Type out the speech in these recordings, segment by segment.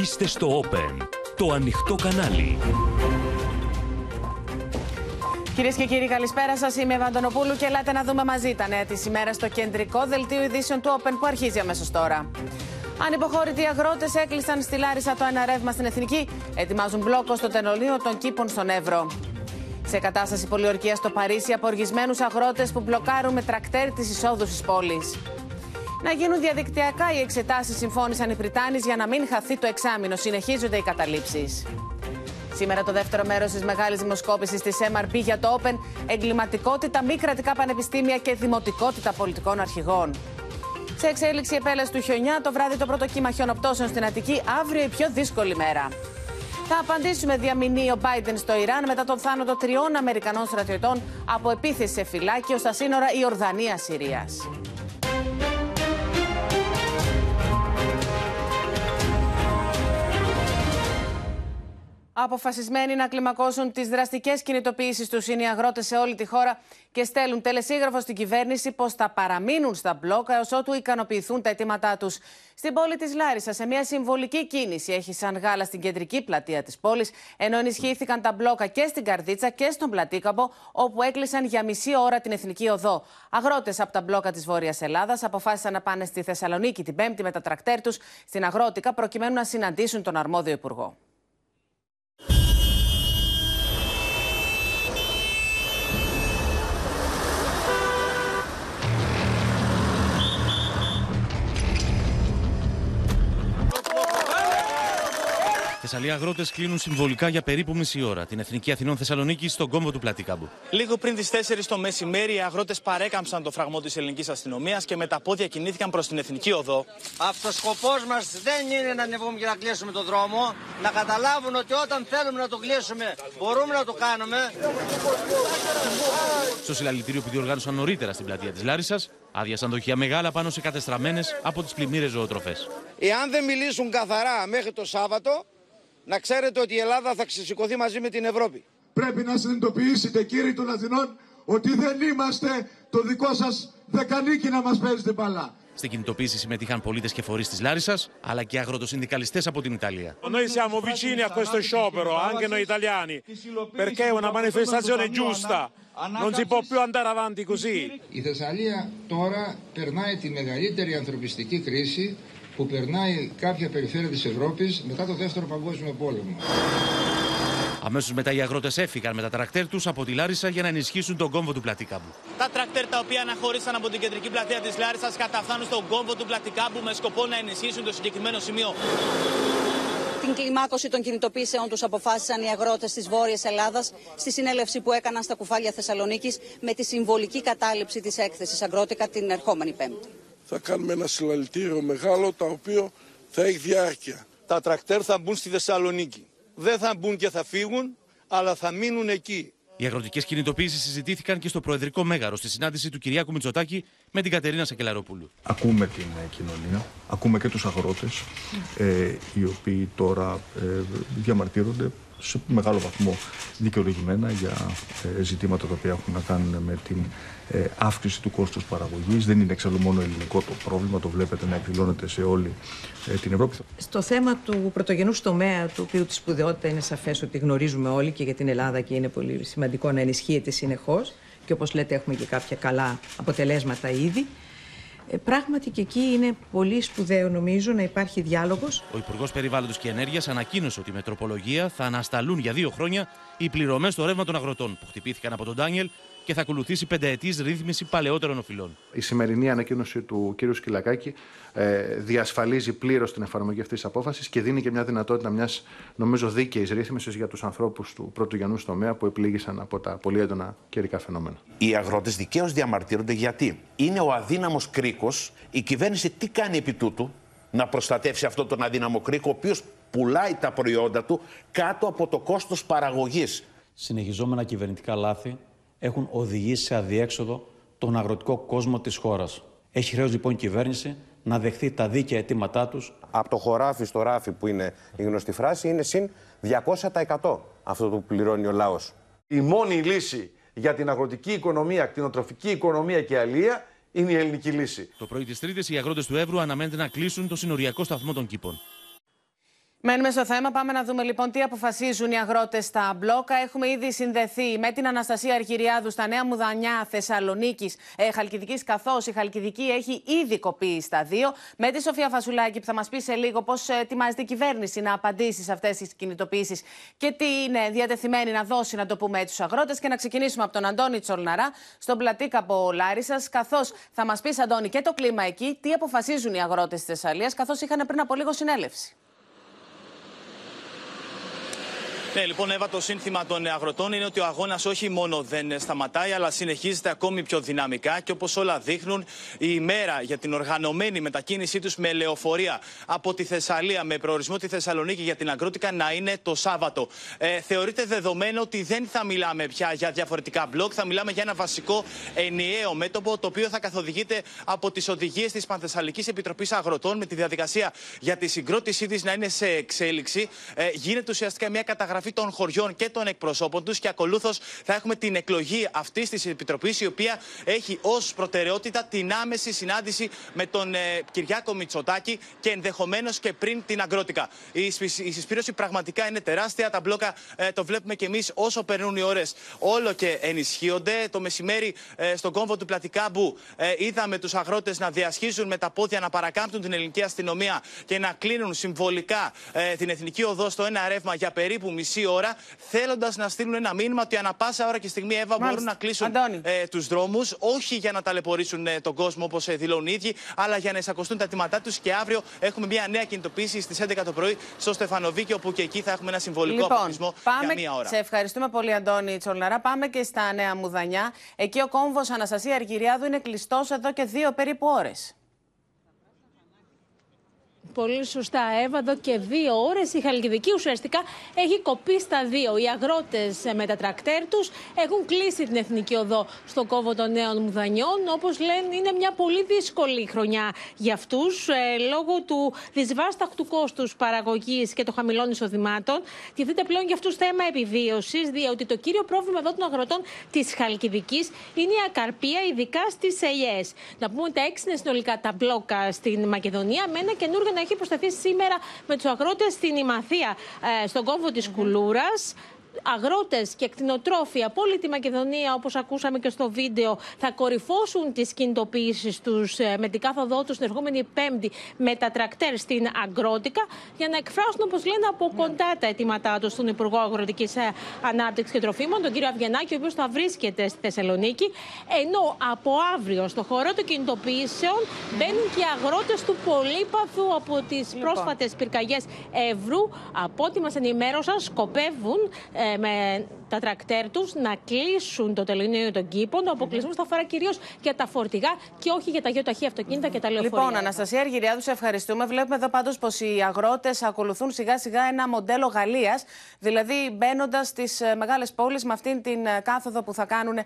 Είστε στο Open, το ανοιχτό κανάλι. Κυρίες και κύριοι, καλησπέρα σας. Είμαι η Βαντονοπούλου και ελάτε να δούμε μαζί τα νέα της ημέρας στο κεντρικό δελτίο ειδήσεων του Open που αρχίζει αμέσως τώρα. Ανυποχώρητοι αγρότες έκλεισαν στη Λάρισα το ένα ρεύμα στην Εθνική. Ετοιμάζουν μπλόκο στο τενολίο των κήπων στον Εύρο. Σε κατάσταση πολιορκίας στο Παρίσι, από οργισμένου αγρότες που μπλοκάρουν με τρακτέρ τις εισόδους της πόλης. Να γίνουν διαδικτυακά οι εξετάσεις, συμφώνησαν οι Πριτάνης για να μην χαθεί το εξάμεινο. Συνεχίζονται οι καταλήψεις. Σήμερα το δεύτερο μέρος της μεγάλης δημοσκόπησης της MRP για το Open. Εγκληματικότητα, μη κρατικά πανεπιστήμια και δημοτικότητα πολιτικών αρχηγών. Σε εξέλιξη επέλαση του χιονιά, το βράδυ το πρώτο κύμα χιονοπτώσεων στην Αττική, αύριο η πιο δύσκολη μέρα. Θα απαντήσουμε διαμηνή ο Biden στο Ιράν μετά τον θάνατο τριών Αμερικανών στρατιωτών από επίθεση σε φυλάκιο στα σύνορα Ιορδανία-Συρίας. Αποφασισμένοι να κλιμακώσουν τις δραστικές κινητοποιήσεις τους είναι οι αγρότες σε όλη τη χώρα και στέλνουν τελεσίγραφο στην κυβέρνηση πως θα παραμείνουν στα μπλόκα έως ότου ικανοποιηθούν τα αιτήματά τους. Στην πόλη της Λάρισας, σε μια συμβολική κίνηση, έχει σαν γάλα στην κεντρική πλατεία της πόλης, ενώ ενισχύθηκαν τα μπλόκα και στην Καρδίτσα και στον Πλατήκαμπο, όπου έκλεισαν για μισή ώρα την εθνική οδό. Αγρότες από τα μπλόκα της Βόρειας Ελλάδας αποφάσισαν να πάνε στη Θεσσαλονίκη την Πέμπτη με τα τρακτέρ τους στην Αγρότικα, προκειμένου να συναντήσουν τον αρμόδιο υπουργό. you Θεσσαλία αγρότες κλείνουν συμβολικά για περίπου μισή ώρα την Εθνική Αθηνών Θεσσαλονίκη στον κόμβο του Πλατικάμπου. Λίγο πριν τις 4 το μεσημέρι, οι αγρότες παρέκαμψαν το φραγμό της ελληνικής αστυνομίας και με τα πόδια κινήθηκαν προς την Εθνική Οδό. σκοπό μας δεν είναι να ανεβούμε και να κλείσουμε τον δρόμο. Να καταλάβουν ότι όταν θέλουμε να το κλείσουμε, μπορούμε να το κάνουμε. Στο συλλαλητήριο που διοργάνωσαν νωρίτερα στην πλατεία της Λάρισας, άδειασαν δοχεία μεγάλα πάνω σε κατεστραμμένες από τις πλημμύρες ζωοτροφές. Εάν δεν μιλήσουν καθαρά μέχρι το Σάββατο, να ξέρετε ότι η Ελλάδα θα ξεσηκωθεί μαζί με την Ευρώπη. Πρέπει να συνειδητοποιήσετε κύριοι των Αθηνών ότι δεν είμαστε το δικό σας δεκανίκι να μας παίζετε μπαλά. Στην κινητοποίηση συμμετείχαν πολίτες και φορείς της Λάρισας, αλλά και αγροτοσυνδικαλιστές από την Ιταλία. Noi siamo vicini a questo sciopero, anche noi italiani, perché è una manifestazione giusta. Non si può più andare avanti così. Η Θεσσαλία τώρα περνάει τη μεγαλύτερη ανθρωπιστική κρίση που περνάει κάποια περιφέρεια της Ευρώπης μετά το Δεύτερο Παγκόσμιο Πόλεμο. Αμέσως μετά οι αγρότες έφυγαν με τα τρακτέρ τους από τη Λάρισα για να ενισχύσουν τον κόμβο του Πλατικάμπου. Τα τρακτέρ τα οποία αναχωρήσαν από την κεντρική πλατεία της Λάρισας καταφθάνουν στον κόμβο του Πλατικάμπου με σκοπό να ενισχύσουν το συγκεκριμένο σημείο. Την κλιμάκωση των κινητοποίησεων τους αποφάσισαν οι αγρότες της Βόρειας Ελλάδας στη συνέλευση που έκαναν στα κουφάλια Θεσσαλονίκης με τη συμβολική κατάληψη της έκθεσης Αγρότικα την ερχόμενη Πέμπτη θα κάνουμε ένα συλλαλητήριο μεγάλο το οποίο θα έχει διάρκεια. Τα τρακτέρ θα μπουν στη Θεσσαλονίκη. Δεν θα μπουν και θα φύγουν, αλλά θα μείνουν εκεί. Οι αγροτικές κινητοποίησεις συζητήθηκαν και στο Προεδρικό Μέγαρο στη συνάντηση του Κυριάκου Μητσοτάκη με την Κατερίνα Σακελαροπούλου. Ακούμε την ε, κοινωνία, ακούμε και τους αγρότες, ε, οι οποίοι τώρα ε, διαμαρτύρονται σε μεγάλο βαθμό δικαιολογημένα για ε, ζητήματα τα οποία έχουν να κάνουν με την ε, αύξηση του κόστους παραγωγής. Δεν είναι εξάλλου μόνο ελληνικό το πρόβλημα, το βλέπετε να εκδηλώνεται σε όλη ε, την Ευρώπη. Στο θέμα του πρωτογενούς τομέα, του οποίου τη σπουδαιότητα είναι σαφές ότι γνωρίζουμε όλοι και για την Ελλάδα και είναι πολύ σημαντικό να ενισχύεται συνεχώς και όπως λέτε έχουμε και κάποια καλά αποτελέσματα ήδη. Ε, πράγματι και εκεί είναι πολύ σπουδαίο νομίζω να υπάρχει διάλογος. Ο Υπουργός Περιβάλλοντος και Ενέργειας ανακοίνωσε ότι με τροπολογία θα ανασταλούν για δύο χρόνια οι πληρωμές στο ρεύμα των αγροτών που χτυπήθηκαν από τον Ντάνιελ και θα ακολουθήσει πενταετής ρύθμιση παλαιότερων οφειλών. Η σημερινή ανακοίνωση του κ. Σκυλακάκη ε, διασφαλίζει πλήρως την εφαρμογή αυτής της απόφασης και δίνει και μια δυνατότητα μιας νομίζω δίκαιης ρύθμισης για τους ανθρώπους του πρώτου γενού τομέα που επλήγησαν από τα πολύ έντονα καιρικά φαινόμενα. Οι αγρότες δικαίως διαμαρτύρονται γιατί είναι ο αδύναμος κρίκος. Η κυβέρνηση τι κάνει επί τούτου; Να προστατεύσει αυτόν τον αδύναμο κρίκο, ο οποίος πουλάει τα προϊόντα του κάτω από το κόστος παραγωγής. Συνεχιζόμενα κυβερνητικά λάθη έχουν οδηγήσει σε αδιέξοδο τον αγροτικό κόσμο της χώρας. Έχει χρέος λοιπόν η κυβέρνηση να δεχθεί τα δίκαια αιτήματά τους. Από το χωράφι στο ράφι που είναι η γνωστή φράση είναι συν 200% αυτό που πληρώνει ο λαός. Η μόνη λύση για την αγροτική οικονομία, κτηνοτροφική οικονομία και αλία είναι η ελληνική λύση. Το πρωί της Τρίτης, οι αγρότες του Εύρου αναμένεται να κλείσουν το συνοριακό σταθμό των κήπων. Μένουμε στο θέμα. Πάμε να δούμε λοιπόν τι αποφασίζουν οι αγρότες στα μπλόκα. Έχουμε ήδη συνδεθεί με την Αναστασία Αργυριάδου στα Νέα Μουδανιά Θεσσαλονίκης, ε, Χαλκιδικής, καθώς η Χαλκιδική έχει ήδη κοπεί στα δύο. Με τη Σοφία Φασουλάκη, που θα μας πει σε λίγο πώς ετοιμάζεται η κυβέρνηση να απαντήσει σε αυτές τις κινητοποιήσεις και τι είναι διατεθειμένη να δώσει, να το πούμε έτσι, στους αγρότες. Και να ξεκινήσουμε από τον Αντώνη Τσολναρά, στον πλατήκα από Λάρισα, καθώς θα μας πει, Αντώνη, και το κλίμα εκεί, τι αποφασίζουν οι αγρότες της Θεσσαλίας, καθώς είχαν πριν από λίγο συνέλευση. Ναι, λοιπόν, Εύα, το σύνθημα των αγροτών είναι ότι ο αγώνας όχι μόνο δεν σταματάει, αλλά συνεχίζεται ακόμη πιο δυναμικά. Και όπως όλα δείχνουν, η ημέρα για την οργανωμένη μετακίνησή τους με λεωφορεία από τη Θεσσαλία με προορισμό τη Θεσσαλονίκη για την Αγκρότικα να είναι το Σάββατο. Ε, θεωρείται δεδομένο ότι δεν θα μιλάμε πια για διαφορετικά μπλοκ, θα μιλάμε για ένα βασικό ενιαίο μέτωπο, το οποίο θα καθοδηγείται από τις οδηγίες της Πανθεσσαλικής Επιτροπής Αγροτών με τη διαδικασία για τη συγκρότησή της να είναι σε εξέλιξη. Ε, γίνεται ουσιαστικά μια καταγραφή των χωριών και των εκπροσώπων τους και ακολούθως θα έχουμε την εκλογή αυτής της Επιτροπής, η οποία έχει ως προτεραιότητα την άμεση συνάντηση με τον ε, Κυριάκο Μητσοτάκη και ενδεχομένως και πριν την Αγκρότικα. Η, η συσπήρωση πραγματικά είναι τεράστια. Τα μπλόκα ε, το βλέπουμε και εμείς όσο περνούν οι ώρες, όλο και ενισχύονται. Το μεσημέρι ε, στον κόμβο του Πλατικάμπου ε, είδαμε τους αγρότες να διασχίζουν με τα πόδια, να παρακάμπτουν την ελληνική αστυνομία και να κλείνουν συμβολικά ε, την εθνική οδό στο ένα ρεύμα για περίπου μισή μισή ώρα, θέλοντας να στείλουν ένα μήνυμα ότι ανα πάσα ώρα και στιγμή Εύα μπορούν να κλείσουν ε, τους δρόμους, όχι για να ταλαιπωρήσουν ε, τον κόσμο όπως ε, δηλώνουν οι ίδιοι, αλλά για να εισακωστούν τα τιματά τους. Και αύριο έχουμε μια νέα κινητοποίηση στις 11 το πρωί στο Στεφανοβίκιο, όπου και εκεί θα έχουμε ένα συμβολικό λοιπόν, αποκλεισμό πάμε, για μία ώρα. Σε ευχαριστούμε πολύ, Αντώνη Τσολναρά. Πάμε και στα Νέα Μουδανιά. Εκεί ο κόμβος Αναστασίας Αργυριάδου είναι κλειστός εδώ και δύο περίπου ώρες. Πολύ σωστά, Εύα. Εδώ και δύο ώρες η Χαλκιδική ουσιαστικά έχει κοπεί στα δύο. Οι αγρότες με τα τρακτέρ τους έχουν κλείσει την εθνική οδό στον κόβο των νέων μουδανιών. Όπως λένε, είναι μια πολύ δύσκολη χρονιά για αυτούς ε, λόγω του δυσβάσταχτου κόστους παραγωγής και των χαμηλών εισοδημάτων. Και δείτε πλέον για αυτούς θέμα επιβίωσης, διότι το κύριο πρόβλημα εδώ των αγροτών της Χαλκιδικής είναι η ακαρπία, ειδικά στις ελιέ. Να πούμε ότι τα έξι είναι συνολικά τα μπλόκα στην Μακεδονία με ένα καινούργιο έχει προσταθεί σήμερα με τους αγρότες στην Ημαθία, ε, στον κόμβο της Κουλούρας αγρότες και κτηνοτρόφοι από όλη τη Μακεδονία, όπως ακούσαμε και στο βίντεο, θα κορυφώσουν τις κινητοποιήσεις τους ε, με την κάθοδό τους την ερχόμενη Πέμπτη με τα τρακτέρ στην Αγκρότικα, για να εκφράσουν, όπως λένε, από ναι. κοντά τα αιτήματά τους στον Υπουργό Αγροτικής ε, Ανάπτυξης και Τροφίμων, τον κύριο Αυγενάκη, ο οποίος θα βρίσκεται στη Θεσσαλονίκη. Ενώ από αύριο στο χώρο των κινητοποιήσεων μπαίνουν και οι αγρότες του Πολύπαθου από τις λοιπόν. πρόσφατες πυρκαγιές Εύρου. Από ό,τι μας ενημέρωσαν, σκοπεύουν ε, ε, με τα τρακτέρ τους να κλείσουν το τελωνίο των κήπων. Ο αποκλεισμό θα αφορά κυρίως για τα φορτηγά και όχι για τα γεωταχή αυτοκίνητα και τα λεωφορεία. Λοιπόν, Αναστασία Αργυριάδου, σε ευχαριστούμε. Βλέπουμε εδώ πάντως πως οι αγρότες ακολουθούν σιγά σιγά ένα μοντέλο Γαλλίας, δηλαδή μπαίνοντας στις ε, μεγάλες πόλεις με αυτήν την ε, κάθοδο που θα κάνουν,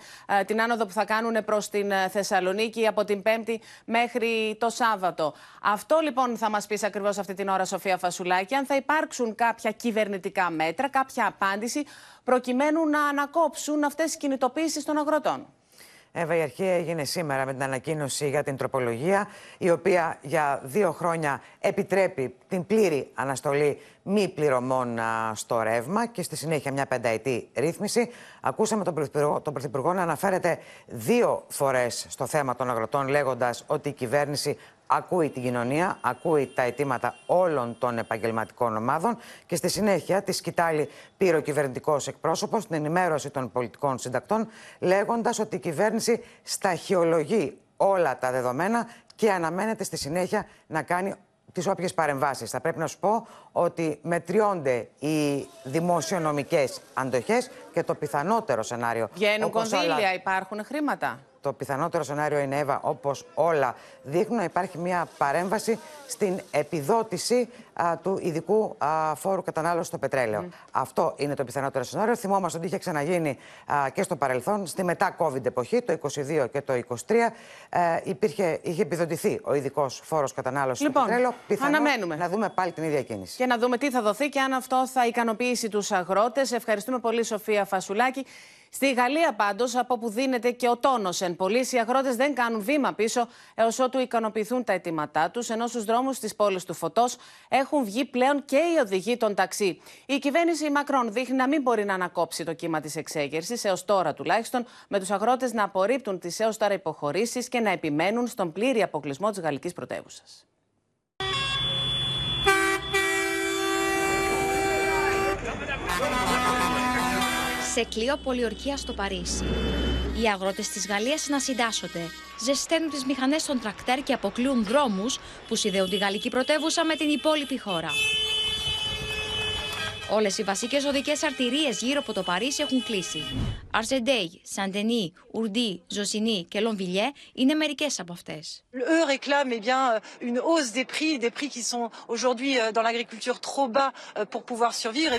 την άνοδο που θα κάνουν προς την Θεσσαλονίκη από την Πέμπτη μέχρι το Σάββατο. Αυτό λοιπόν θα μας πεις ακριβώς αυτή την ώρα, Σοφία Φασουλάκη, αν θα υπάρξουν κάποια κυβερνητικά μέτρα, κάποια απάντηση προκειμένου να ανακόψουν αυτές τις κινητοποίησεις των αγροτών. Εύα, η αρχή έγινε σήμερα με την ανακοίνωση για την τροπολογία, η οποία για δύο χρόνια επιτρέπει την πλήρη αναστολή μη πληρωμών στο ρεύμα και στη συνέχεια μια πενταετή ρύθμιση. Ακούσαμε τον Πρωθυπουργό, τον Πρωθυπουργό να αναφέρεται δύο φορές στο θέμα των αγροτών, λέγοντας ότι η κυβέρνηση ακούει την κοινωνία, ακούει τα αιτήματα όλων των επαγγελματικών ομάδων και στη συνέχεια τη σκητάλη πήρε ο κυβερνητικός εκπρόσωπος στην ενημέρωση των πολιτικών συντακτών, λέγοντας ότι η κυβέρνηση σταχυολογεί όλα τα δεδομένα και αναμένεται στη συνέχεια να κάνει τις όποιες παρεμβάσεις. Θα πρέπει να σου πω ότι μετριώνται οι δημοσιονομικές αντοχές και το πιθανότερο σενάριο. Βγαίνουν κονδύλια, υπάρχουν χρήματα το πιθανότερο σενάριο είναι, Εύα, όπως όλα δείχνουν, να υπάρχει μια παρέμβαση στην επιδότηση του ειδικού α, φόρου κατανάλωσης στο πετρέλαιο. Αυτό είναι το πιθανότερο σενάριο. Θυμόμαστε ότι είχε ξαναγίνει και στο παρελθόν, στη μετά-COVID εποχή, το 2022 και το 2023, ε, υπήρχε, είχε επιδοτηθεί ο ειδικός φόρος κατανάλωσης λοιπόν, στο πετρέλαιο. Πιθανό αναμένουμε. να δούμε πάλι την ίδια κίνηση. Και να δούμε τι θα δοθεί και αν αυτό θα ικανοποιήσει τους αγρότες. Ευχαριστούμε πολύ, Σοφία Φασουλάκη. Στη Γαλλία, πάντως, από όπου δίνεται και ο τόνος εν πωλή, οι αγρότες δεν κάνουν βήμα πίσω έως ότου ικανοποιηθούν τα αιτήματά τους, ενώ στους δρόμους της πόλης του Φωτός έχουν βγει πλέον και οι οδηγοί των ταξί. Η κυβέρνηση Μακρόν δείχνει να μην μπορεί να ανακόψει το κύμα της εξέγερσης, έως τώρα τουλάχιστον, με τους αγρότες να απορρίπτουν τις έως τώρα υποχωρήσεις και να επιμένουν στον πλήρη αποκλεισμό της γαλλικής πρωτεύουσας. Σε κλειό πολιορκία στο Παρίσι. Οι αγρότες της Γαλλίας συνασυντάσσονται, ζεσταίνουν τις μηχανές των τρακτέρ και αποκλείουν δρόμους που συνδέουν τη γαλλική πρωτεύουσα με την υπόλοιπη χώρα. Όλε οι βασικέ οδικέ αρτηρίε γύρω από το Παρίσι έχουν κλείσει. Αρζεντέι, Σαντενί, Ουρντί, Ζωσινί και Λονβιλιέ είναι μερικέ από αυτέ. Eux réclament eh bien, une hausse des prix, des prix qui sont aujourd'hui euh, dans l'agriculture trop bas euh, pour pouvoir survivre.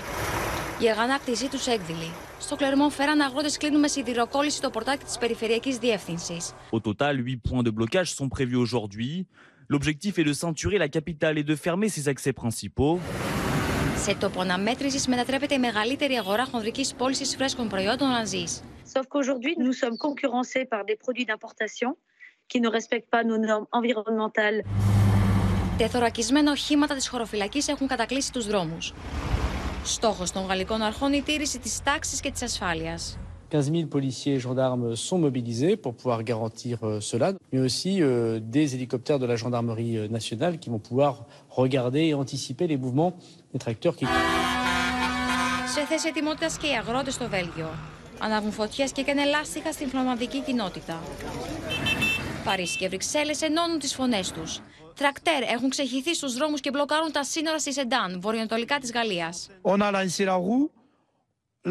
Η αγανάκτησή του έκδηλη. Στο Κλερμόν φέραν αγρότε κλείνουν με σιδηροκόλληση το πορτάκι τη περιφερειακή διεύθυνση. Au total, 8 points de blocage sont prévus aujourd'hui. L'objectif est de ceinturer la capitale et de fermer ses accès principaux. Σε τόπο αναμέτρηση μετατρέπεται η μεγαλύτερη αγορά χονδρικής πώλησης φρέσκων προϊόντων Ανζή. Sauf qu'aujourd'hui, nous sommes concurrencés par des produits d'importation qui ne respectent pas nos normes environnementales. Τεθωρακισμένα οχήματα της χωροφυλακής έχουν κατακλείσει τους δρόμους. Στόχος των γαλλικών αρχών η τήρηση της τάξης και της ασφάλειας. 15 000 policiers et gendarmes sont mobilisés pour pouvoir garantir euh, cela, mais aussi euh, des hélicoptères de la gendarmerie euh, nationale qui vont pouvoir regarder et anticiper les mouvements des tracteurs qui... Σε θέση ετοιμότητας και οι αγρότες στο Βέλγιο. Ανάβουν φωτιές και καίνε λάστιχα στην φλαμανδική κοινότητα. Παρίσι και Βρυξέλλες ενώνουν τις φωνές τους. Τρακτέρ έχουν ξεχυθεί στους δρόμους και μπλοκάρουν τα σύνορα στη Σεντάν, βορειοανατολικά της Γαλλίας. On a lancé la roue,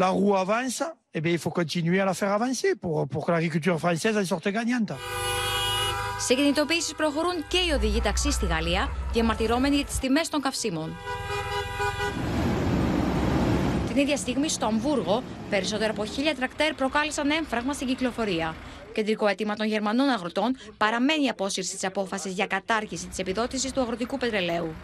la roue avance, et bien il faut continuer à la faire avancer pour, pour que l'agriculture française en sorte gagnante. Σε κινητοποιήσει προχωρούν και οι οδηγοί ταξί στη Γαλλία, διαμαρτυρώμενοι για τις τιμές των καυσίμων. Την ίδια στιγμή στο Αμβούργο, περισσότερα από χίλια τρακτέρ προκάλεσαν έμφραγμα στην κυκλοφορία. Κεντρικό αίτημα των Γερμανών αγροτών παραμένει η απόσυρση της απόφασης για κατάργηση της επιδότησης του αγροτικού πετρελαίου.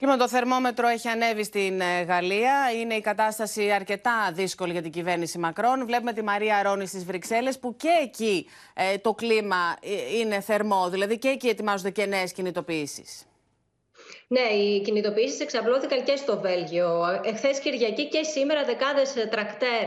Λοιπόν, το θερμόμετρο έχει ανέβει στην ε, Γαλλία. Είναι η κατάσταση αρκετά δύσκολη για την κυβέρνηση Μακρόν. Βλέπουμε τη Μαρία Ρόνη στις Βρυξέλλες, που και εκεί ε, το κλίμα ε, είναι θερμό. Δηλαδή και εκεί ετοιμάζονται και νέες κινητοποιήσεις. Ναι, οι κινητοποιήσεις εξαπλώθηκαν και στο Βέλγιο. Εχθές Κυριακή και σήμερα δεκάδες τρακτέρ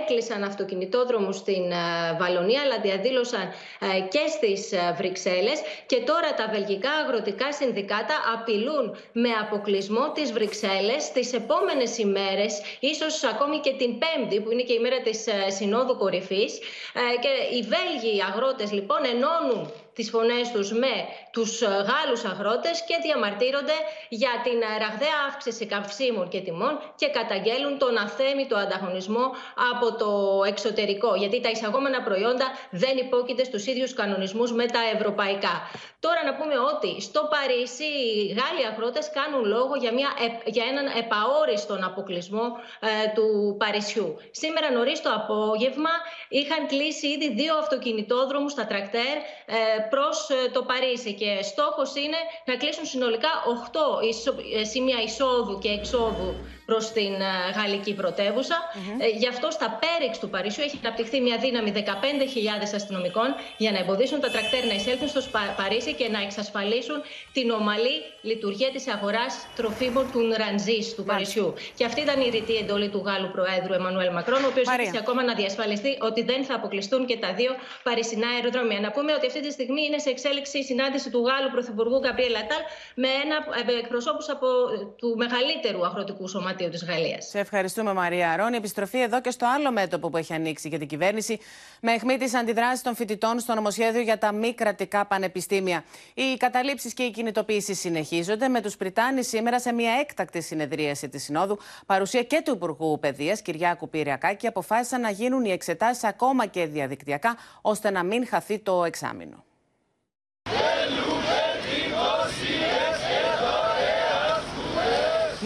έκλεισαν αυτοκινητόδρομους στην ε, Βαλονία, αλλά διαδήλωσαν ε, και στις ε, Βρυξέλλες. Και τώρα τα βελγικά αγροτικά συνδικάτα απειλούν με αποκλεισμό τις Βρυξέλλες τι επόμενες ημέρες, ίσως ακόμη και την Πέμπτη, που είναι και η μέρα της Συνόδου Κορυφής. Και οι Βέλγοι αγρότες λοιπόν ενώνουν τις φωνές τους με τους Γάλλους αγρότες και διαμαρτύρονται για την ραγδαία αύξηση καυσίμων και τιμών και καταγγέλουν τον αθέμητο ανταγωνισμό από το εξωτερικό, γιατί τα εισαγόμενα προϊόντα δεν υπόκειται στους ίδιους κανονισμούς με τα ευρωπαϊκά. Τώρα να πούμε ότι στο Παρίσι οι Γάλλοι αγρότες κάνουν λόγο για, μια, για έναν επαόριστον αποκλεισμό ε, του Παρισιού. Σήμερα νωρίς το απόγευμα είχαν κλείσει ήδη δύο αυτοκινητόδρομους στα τρακτέρ ε, προς ε, το Παρίσι και στόχος είναι να κλείσουν συνολικά 8 σημεία εισόδου και εξόδου προς την γαλλική πρωτεύουσα. Ε, γι' αυτό στα πέριξ του Παρισιού έχει αναπτυχθεί μια δύναμη 15.000 αστυνομικών για να εμποδίσουν τα τρακτέρ να εισέλθουν στο Παρίσι και να εξασφαλίσουν την ομαλή λειτουργία της αγοράς τροφίμων του Νρανζής του Παρισιού. Και αυτή ήταν η ρητή εντολή του Γάλλου Προέδρου Εμμανουέλ Μακρόν, ο οποίος ζήτησε ακόμα να διασφαλιστεί ότι δεν θα αποκλειστούν και τα δύο παρισινά αεροδρόμια. Να πούμε ότι αυτή τη στιγμή είναι σε εξέλιξη η συνάντηση του Γάλλου Πρωθυπουργού Γκαμπριέλ Ατάλ με ένα ε, εκπροσώπους του μεγαλύτερου αγροτικού σωματείου Σωματείου της Γαλλίας. Σε ευχαριστούμε, Μαρία Αρών. Η επιστροφή εδώ και στο άλλο μέτωπο που έχει ανοίξει για την κυβέρνηση, με αιχμή τη αντιδράση των φοιτητών στο νομοσχέδιο για τα μη κρατικά πανεπιστήμια. Οι καταλήψεις και οι κινητοποιήσει συνεχίζονται, με τους Πριτάνη σήμερα σε μια έκτακτη συνεδρίαση της Συνόδου, παρουσία και του Υπουργού Παιδείας, Κυριάκου Πυριακάκη, αποφάσισαν να γίνουν οι εξετάσεις ακόμα και διαδικτυακά, ώστε να μην χαθεί το εξάμεινο.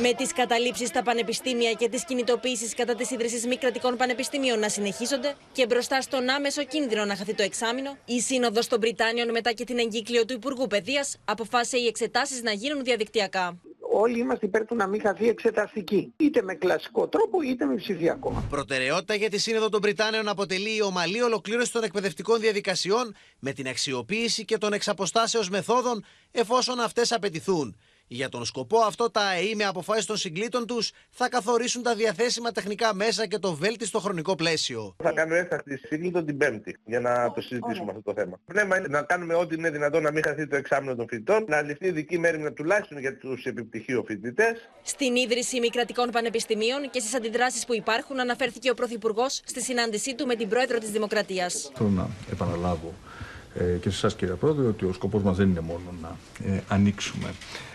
Με τις καταλήψεις στα πανεπιστήμια και τις κινητοποίησεις κατά της ίδρυσης μη κρατικών πανεπιστήμιων να συνεχίζονται και μπροστά στον άμεσο κίνδυνο να χαθεί το εξάμεινο, η Σύνοδος των Πριτάνιων μετά και την εγκύκλιο του Υπουργού Παιδείας αποφάσισε οι εξετάσεις να γίνουν διαδικτυακά. όλοι είμαστε υπέρ του να μην χαθεί εξεταστική. Είτε με κλασικό τρόπο είτε με ψηφιακό. Προτεραιότητα για τη Σύνοδο των Βρυτάνεων αποτελεί η ομαλή ολοκλήρωση των εκπαιδευτικών διαδικασιών με την αξιοποίηση και των εξαποστάσεως μεθόδων εφόσον αυτές απαιτηθούν. Για τον σκοπό αυτό, τα ΑΕΗ με αποφάσεις των συγκλήτων τους θα καθορίσουν τα διαθέσιμα τεχνικά μέσα και το βέλτιστο χρονικό πλαίσιο. Θα κάνουμε έσταση σύγκλιτο την Πέμπτη για να το συζητήσουμε αυτό το θέμα. Το θέμα είναι να κάνουμε ό,τι είναι δυνατόν να μην χαθεί το εξάμεινο των φοιτητών, να ληφθεί δική μέρημνα τουλάχιστον για τους επιπτυχίους φοιτητές. Στην ίδρυση μη κρατικών πανεπιστημίων και στις αντιδράσεις που υπάρχουν, αναφέρθηκε ο Πρωθυπουργός στη συνάντησή του με την Πρόεδρο της Δημοκρατίας. Θέλω να επαναλάβω ε, και σε εσάς κύριε Πρόεδρε ότι ο σκοπός μας δεν είναι μόνο να ε, ανοίξουμε ε,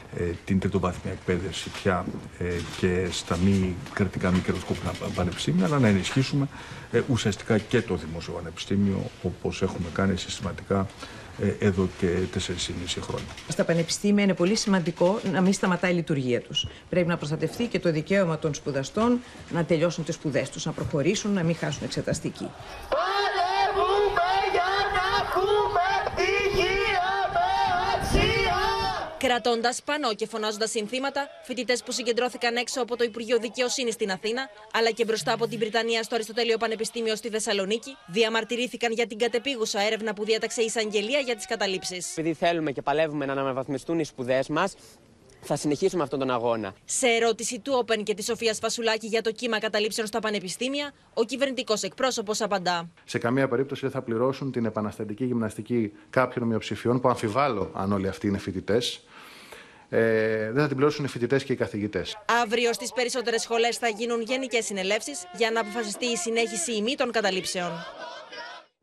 την τριτοβάθμια εκπαίδευση πια ε, και στα μη κρατικά μη κερδοσκόπια πανεπιστήμια, αλλά να ενισχύσουμε ε, ουσιαστικά και το δημόσιο πανεπιστήμιο, όπως έχουμε κάνει συστηματικά εδώ και 4,5 χρόνια. Στα πανεπιστήμια είναι πολύ σημαντικό να μην σταματάει η λειτουργία τους. Πρέπει να προστατευτεί και το δικαίωμα των σπουδαστών να τελειώσουν τις σπουδές τους, να προχωρήσουν, να μην χάσουν εξεταστική. Κρατώντας πανό και φωνάζοντας συνθήματα, φοιτητές που συγκεντρώθηκαν έξω από το Υπουργείο Δικαιοσύνης στην Αθήνα, αλλά και μπροστά από την Βρυτανία στο Αριστοτέλειο Πανεπιστήμιο στη Θεσσαλονίκη, διαμαρτυρήθηκαν για την κατεπίγουσα έρευνα που διάταξε η εισαγγελία για τις καταλήψεις. Επειδή θέλουμε και παλεύουμε να αναβαθμιστούν οι σπουδές μας, θα συνεχίσουμε αυτόν τον αγώνα. Σε ερώτηση του Open και της Σοφίας Φασουλάκη για το κύμα καταλήψεων στα πανεπιστήμια, ο κυβερνητικός εκπρόσωπος απαντά. Σε καμία περίπτωση δεν θα πληρώσουν την επαναστατική γυμναστική κάποιων μειοψηφιών που αμφιβάλλω αν όλοι αυτοί είναι φοιτητές ε, δεν θα την πληρώσουν οι φοιτητές και οι καθηγητές. Αύριο στις περισσότερες σχολές θα γίνουν γενικές συνελεύσεις για να αποφασιστεί η συνέχιση ή μη των καταλήψεων.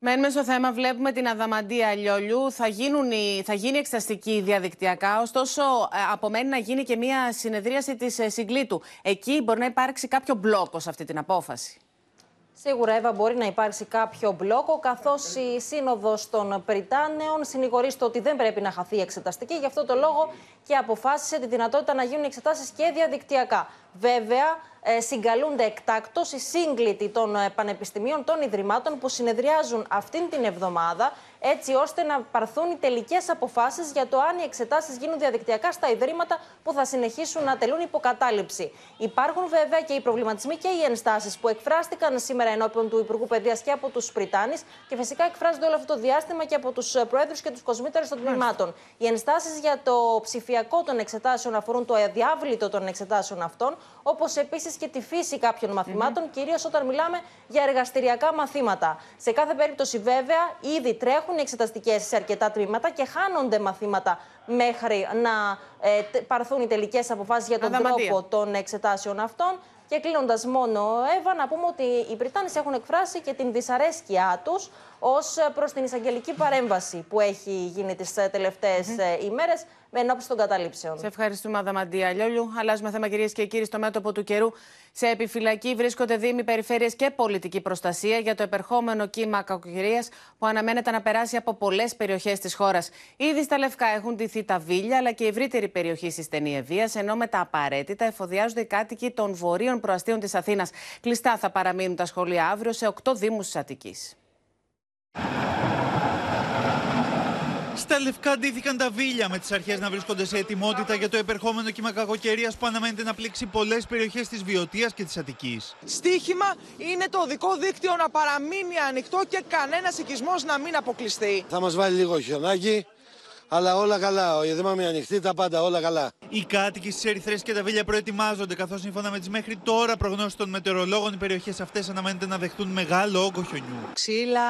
Μένουμε στο θέμα, βλέπουμε την αδαμαντία λιόλιου. Θα, γίνουν θα γίνει εξαστική διαδικτυακά, ωστόσο ε, απομένει να γίνει και μια συνεδρίαση της ε, συγκλήτου. Εκεί μπορεί να υπάρξει κάποιο μπλόκο σε αυτή την απόφαση. Σίγουρα, Εύα, μπορεί να υπάρξει κάποιο μπλόκο, καθώς η Σύνοδος των Πριτάνεων συνηγορεί ότι δεν πρέπει να χαθεί η εξεταστική. Γι' αυτό το λόγο και αποφάσισε τη δυνατότητα να γίνουν εξετάσεις και διαδικτυακά. Βέβαια, ε, συγκαλούνται εκτάκτως οι σύγκλητοι των ε, πανεπιστημίων, των ιδρυμάτων που συνεδριάζουν αυτήν την εβδομάδα έτσι ώστε να παρθούν οι τελικές αποφάσεις για το αν οι εξετάσεις γίνουν διαδικτυακά στα ιδρύματα που θα συνεχίσουν να τελούν υποκατάληψη. Υπάρχουν βέβαια και οι προβληματισμοί και οι ενστάσεις που εκφράστηκαν σήμερα ενώπιον του Υπουργού Παιδείας και από τους Πριτάνης και φυσικά εκφράζονται όλο αυτό το διάστημα και από τους ε, προέδρους και τους κοσμήτερου των τμήματων. Οι ενστάσεις για το ψηφιακό των εξετάσεων αφορούν το αδιάβλητο των εξετάσεων αυτών, όπως επίσης και τη φύση κάποιων μαθημάτων, mm-hmm. κυρίως όταν μιλάμε για εργαστηριακά μαθήματα. Σε κάθε περίπτωση, βέβαια, ήδη τρέχουν οι εξεταστικές σε αρκετά τμήματα και χάνονται μαθήματα μέχρι να ε, παρθούν οι τελικές αποφάσεις για τον τρόπο των εξετάσεων αυτών. Και κλείνοντας μόνο, Εύα, να πούμε ότι οι Βρυτάνοι έχουν εκφράσει και την δυσαρέσκειά τους ως προς την εισαγγελική παρέμβαση που έχει γίνει τις τελευταίες mm-hmm. ημέρες με ενόψει των καταλήψεων. Σε ευχαριστούμε, Αδαμαντία Λιόλιου. Αλλάζουμε θέμα, κυρίες και κύριοι, στο μέτωπο του καιρού. Σε επιφυλακή βρίσκονται δήμοι, περιφέρειες και πολιτική προστασία για το επερχόμενο κύμα κακοκαιρίας που αναμένεται να περάσει από πολλές περιοχές της χώρας. Ήδη στα Λευκά έχουν ντυθεί τα Βίλια αλλά και η ευρύτερη περιοχή στη στενή Ευεία, ενώ με τα απαραίτητα εφοδιάζονται οι κάτοικοι των βορείων προαστίων της Αθήνας. Κλειστά θα παραμείνουν τα σχολεία αύριο σε 8 Δήμους της Αττικής. Στα λευκά ντύθηκαν τα βίλια με τις αρχές να βρίσκονται σε ετοιμότητα για το επερχόμενο κύμα κακοκαιρίας που αναμένεται να πλήξει πολλές περιοχές της Βιωτίας και της Αττικής. Στίχημα είναι το οδικό δίκτυο να παραμείνει ανοιχτό και κανένας οικισμός να μην αποκλειστεί. Θα μας βάλει λίγο χιονάκι. Αλλά όλα καλά. Η με ανοιχτή, τα πάντα όλα καλά. Οι κάτοικοι στις Ερυθρές και τα Βίλια προετοιμάζονται, καθώς σύμφωνα με τις μέχρι τώρα προγνώσεις των μετεωρολόγων, οι περιοχές αυτές αναμένεται να δεχτούν μεγάλο όγκο χιονιού. Ξύλα,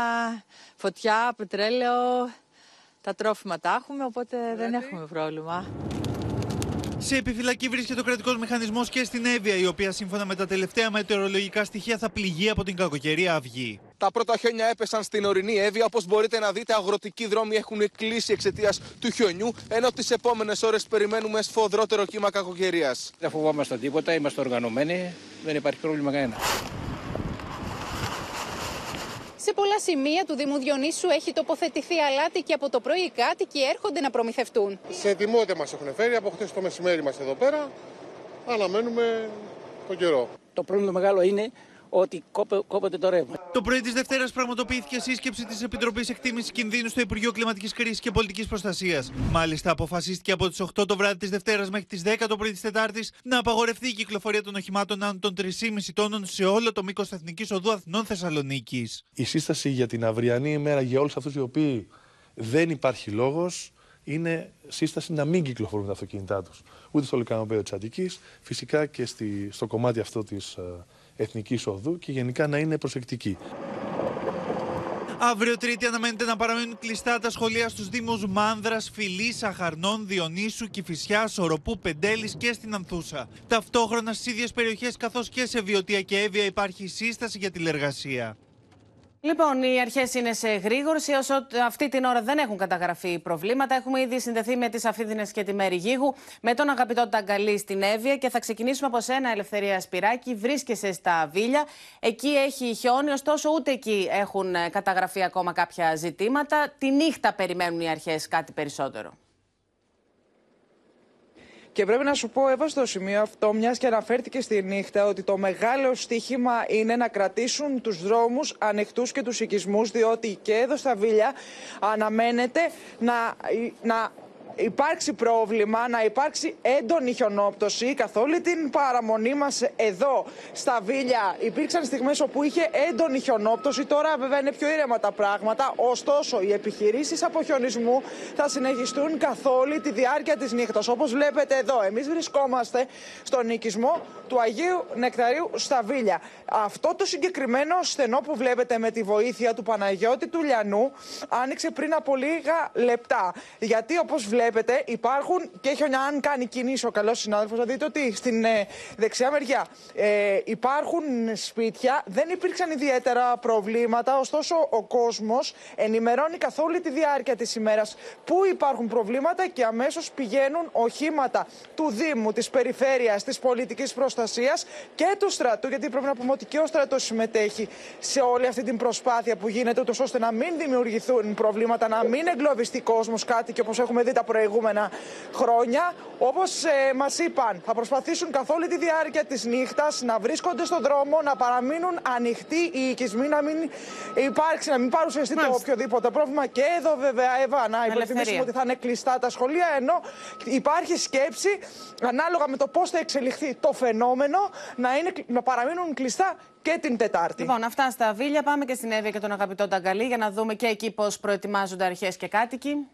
φωτιά, πετρέλαιο, τα τρόφιμα τα έχουμε, οπότε δεν έχουμε πρόβλημα. Σε επιφυλακή βρίσκεται ο κρατικός μηχανισμός και στην Εύβοια, η οποία σύμφωνα με τα τελευταία μετεωρολογικά στοιχεία θα πληγεί από την κακοκαιρία αυγή. Τα πρώτα χιόνια έπεσαν στην ορεινή Εύβοια. Όπως μπορείτε να δείτε, αγροτικοί δρόμοι έχουν κλείσει εξαιτίας του χιονιού, ενώ τις επόμενες ώρες περιμένουμε σφοδρότερο κύμα κακοκαιρίας. Δεν φοβόμαστε τίποτα, είμαστε οργανωμένοι, δεν υπάρχει πρόβλημα κανένα. Σε πολλά σημεία του Δήμου Διονύσου έχει τοποθετηθεί αλάτι και από το πρωί οι κάτοικοι έρχονται να προμηθευτούν. Σε ετοιμότητα μας έχουν φέρει, από χθες το μεσημέρι είμαστε εδώ πέρα. Αναμένουμε τον καιρό. Το πρόβλημα μεγάλο είναι ότι κόπονται το ρεύμα. Το πρωί της Δευτέρας πραγματοποιήθηκε σύσκεψη της Επιτροπής Εκτίμησης Κινδύνου στο Υπουργείο Κλιματικής Κρίσης και Πολιτικής Προστασίας. Μάλιστα, αποφασίστηκε από τις 8 το βράδυ της Δευτέρας μέχρι τις 10 το πρωί της Τετάρτης να απαγορευτεί η κυκλοφορία των οχημάτων άνω των 3,5 τόνων σε όλο το μήκος Εθνικής Οδού Αθηνών Θεσσαλονίκης. Η σύσταση για την αυριανή ημέρα για όλους αυτούς οι οποίοι δεν υπάρχει λόγος είναι σύσταση να μην κυκλοφορούν τα αυτοκίνητά τους. Ούτε στο λικανοπέδιο τη Αττική, φυσικά και στη, στο κομμάτι αυτό της ε, εθνικής οδού και γενικά να είναι προσεκτικοί. Αύριο Τρίτη αναμένεται να παραμείνουν κλειστά τα σχολεία στους Δήμους Μάνδρας, Φιλής, Αχαρνών, Διονύσου, Κηφισιάς, Οροπού, Πεντέλης και στην Ανθούσα. Ταυτόχρονα στις ίδιες περιοχές καθώς και σε Βιωτία και Εύβοια υπάρχει σύσταση για τηλεργασία. Λοιπόν, οι αρχές είναι σε γρήγορση. Όσο αυτή την ώρα δεν έχουν καταγραφεί προβλήματα. Έχουμε ήδη συνδεθεί με τις Αφίδινες και τη Μέρη Γίγου, με τον αγαπητό Ταγκαλή στην Εύβοια και θα ξεκινήσουμε από σένα, Ελευθερία Σπυράκη. Βρίσκεσαι στα Βίλια. Εκεί έχει χιόνι, ωστόσο ούτε εκεί έχουν καταγραφεί ακόμα κάποια ζητήματα. Τη νύχτα περιμένουν οι αρχές κάτι περισσότερο. Και πρέπει να σου πω, Εύα, στο σημείο αυτό, μιας και αναφέρθηκε στη νύχτα, ότι το μεγάλο στοίχημα είναι να κρατήσουν τους δρόμους ανοιχτούς και τους οικισμούς, διότι και εδώ στα Βίλια αναμένεται να, να υπάρξει πρόβλημα, να υπάρξει έντονη χιονόπτωση. Καθ' όλη την παραμονή μας εδώ στα Βίλια υπήρξαν στιγμές όπου είχε έντονη χιονόπτωση. Τώρα βέβαια είναι πιο ήρεμα τα πράγματα. Ωστόσο, οι επιχειρήσεις αποχιονισμού θα συνεχιστούν καθ' όλη τη διάρκεια της νύχτας. Όπως βλέπετε εδώ, εμείς βρισκόμαστε στον οικισμό του Αγίου Νεκταρίου στα Βίλια. Αυτό το συγκεκριμένο στενό που βλέπετε με τη βοήθεια του Παναγιώτη του Λιανού άνοιξε πριν από λίγα λεπτά. Γιατί όπως βλέπετε βλέπετε υπάρχουν και έχει αν κάνει κινήσει ο καλός συνάδελφος, θα δείτε ότι στην ε, δεξιά μεριά ε, υπάρχουν σπίτια, δεν υπήρξαν ιδιαίτερα προβλήματα. Ωστόσο, ο κόσμος ενημερώνει καθ' όλη τη διάρκεια της ημέρας πού υπάρχουν προβλήματα και αμέσως πηγαίνουν οχήματα του Δήμου, της Περιφέρειας, της Πολιτικής Προστασίας και του στρατού. Γιατί πρέπει να πούμε ότι και ο στρατός συμμετέχει σε όλη αυτή την προσπάθεια που γίνεται, ούτως ώστε να μην δημιουργηθούν προβλήματα, να μην εγκλωβιστεί κόσμος κάτι και όπως έχουμε δει τα προηγούμενα χρόνια. Όπως ε, μας είπαν, θα προσπαθήσουν καθ' όλη τη διάρκεια της νύχτας να βρίσκονται στον δρόμο, να παραμείνουν ανοιχτοί οι οικισμοί, να μην υπάρξει, να μην παρουσιαστεί το οποιοδήποτε πρόβλημα. Και εδώ, βέβαια, Εύα, να υπενθυμίσουμε ότι θα είναι κλειστά τα σχολεία, ενώ υπάρχει σκέψη ανάλογα με το πώς θα εξελιχθεί το φαινόμενο να, είναι, να παραμείνουν κλειστά και την Τετάρτη. Λοιπόν, αυτά στα Βίλια. Πάμε και στην Εύη και τον αγαπητό Ταγκαλή για να δούμε και εκεί πώς προετοιμάζονται αρχές και κάτοικοι.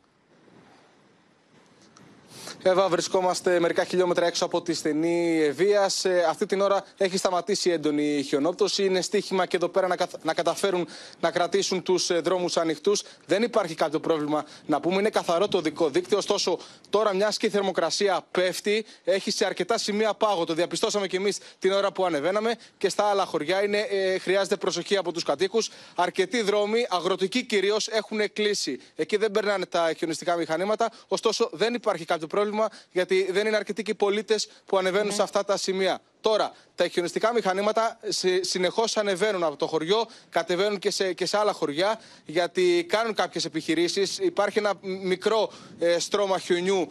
Εύα, βρισκόμαστε μερικά χιλιόμετρα έξω από τη στενή Ευεία. Αυτή την ώρα έχει σταματήσει η έντονη χιονόπτωση. Είναι στίχημα και εδώ πέρα να, να καταφέρουν να κρατήσουν τους ε, δρόμους ανοιχτούς. Δεν υπάρχει κάποιο πρόβλημα να πούμε. Είναι καθαρό το δικό δίκτυο. Ωστόσο, τώρα μιας και η θερμοκρασία πέφτει, έχει σε αρκετά σημεία πάγο. Το διαπιστώσαμε κι εμείς την ώρα που ανεβαίναμε και στα άλλα χωριά είναι, ε, χρειάζεται προσοχή από τους κατοίκους. Αρκετοί δρόμοι, αγροτικοί κυρίως, έχουν κλείσει. Εκεί δεν περνάνε τα χιονιστικά μηχανήματα. Ωστόσο, δεν υπάρχει κάποιο πρόβλημα γιατί δεν είναι αρκετοί και οι πολίτες που ανεβαίνουν ναι. σε αυτά τα σημεία. Τώρα, τα χιονιστικά μηχανήματα συνεχώς ανεβαίνουν από το χωριό, κατεβαίνουν και σε, και σε άλλα χωριά, γιατί κάνουν κάποιες επιχειρήσεις. Υπάρχει ένα μικρό ε, στρώμα χιονιού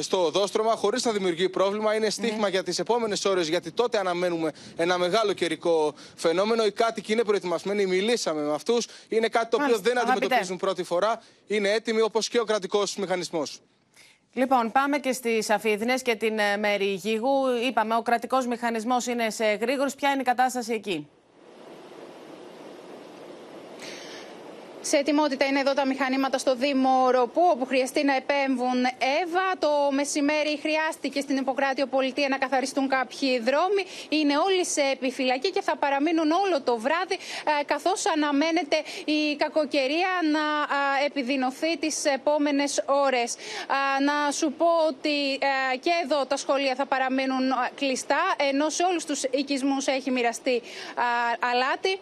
στο οδόστρωμα, χωρίς να δημιουργεί πρόβλημα. Είναι στίγμα για τις επόμενες ώρες, γιατί τότε αναμένουμε ένα μεγάλο καιρικό φαινόμενο. Οι κάτοικοι είναι προετοιμασμένοι, μιλήσαμε με αυτούς. Είναι κάτι το οποίο δεν αντιμετωπίζουν πρώτη φορά. Είναι έτοιμοι όπως και ο κρατικός μηχανισμός. Λοιπόν, πάμε και στις Αφίδνες και την ε, Μέρη Γίγου. Είπαμε, ο κρατικός μηχανισμός είναι σε γρήγορο. Ποια είναι η κατάσταση εκεί; Σε ετοιμότητα είναι εδώ τα μηχανήματα στο Δήμο Ροπού, όπου χρειαστεί να επέμβουν Εύα. Το μεσημέρι χρειάστηκε στην Ιπποκράτιο Πολιτεία να καθαριστούν κάποιοι δρόμοι. Είναι όλοι σε επιφυλακή και θα παραμείνουν όλο το βράδυ, ε, καθώς αναμένεται η κακοκαιρία να επιδεινωθεί τις επόμενες ώρες. Να σου πω ότι ε, και εδώ τα σχολεία θα παραμείνουν κλειστά, ενώ σε όλους τους οικισμούς έχει μοιραστεί αλάτι.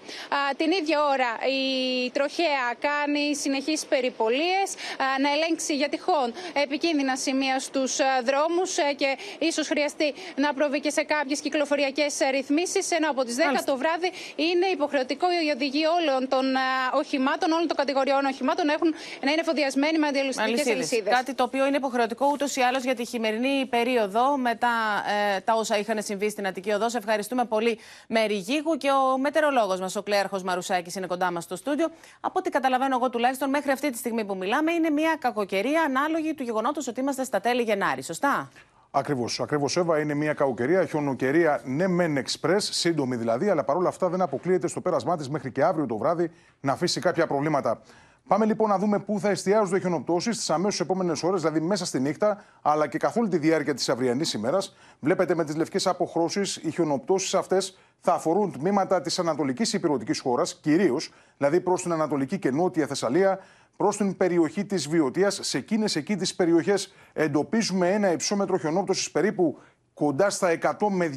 Την ίδια ώρα η τροχέα κάνει συνεχεί περιπολίες, να ελέγξει για τυχόν επικίνδυνα σημεία στους δρόμους και ίσως χρειαστεί να προβεί και σε κάποιες κυκλοφοριακές ρυθμίσεις. Ενώ από τις 10 το βράδυ είναι υποχρεωτικό οι οδηγοί όλων των οχημάτων, όλων των κατηγοριών οχημάτων να, έχουν, να είναι εφοδιασμένοι με αντιαλουστικέ αλυσίδες. Κάτι το οποίο είναι υποχρεωτικό ούτως ή άλλως για τη χειμερινή περίοδο μετά ε, τα όσα είχαν συμβεί στην Αττική Οδό. Σε ευχαριστούμε πολύ, Μέρη Γίγου. Και ο μετερολόγος μας, ο Κλέαρχος Μαρουσάκης, είναι κοντά μας στο στούντιο. Από ό,τι καταλαβαίνω εγώ τουλάχιστον μέχρι αυτή τη στιγμή που μιλάμε, είναι μια κακοκαιρία ανάλογη του γεγονότος ότι είμαστε στα τέλη Γενάρη. Σωστά; Ακριβώς. Ακριβώς, Εύα, είναι μια κακοκαιρία, χιονοκαιρία, ναι, μεν εξπρέ, σύντομη δηλαδή, αλλά παρόλα αυτά δεν αποκλείεται στο πέρασμά της μέχρι και αύριο το βράδυ να αφήσει κάποια προβλήματα. Πάμε λοιπόν να δούμε πού θα εστιάζονται οι χιονοπτώσεις τι αμέσως επόμενες ώρες, δηλαδή μέσα στη νύχτα, αλλά και καθ' όλη τη διάρκεια της αυριανής ημέρας. Βλέπετε με τις λευκές αποχρώσεις, οι χιονοπτώσεις αυτές θα αφορούν τμήματα της ανατολικής υπηρετικής χώρας, κυρίως, δηλαδή προς την ανατολική και νότια Θεσσαλία, προς την περιοχή της Βιωτία. Σε εκείνες εκεί τις περιοχές εντοπίζουμε ένα υψόμετρο χιονόπτωσης περίπου κοντά στα 100 με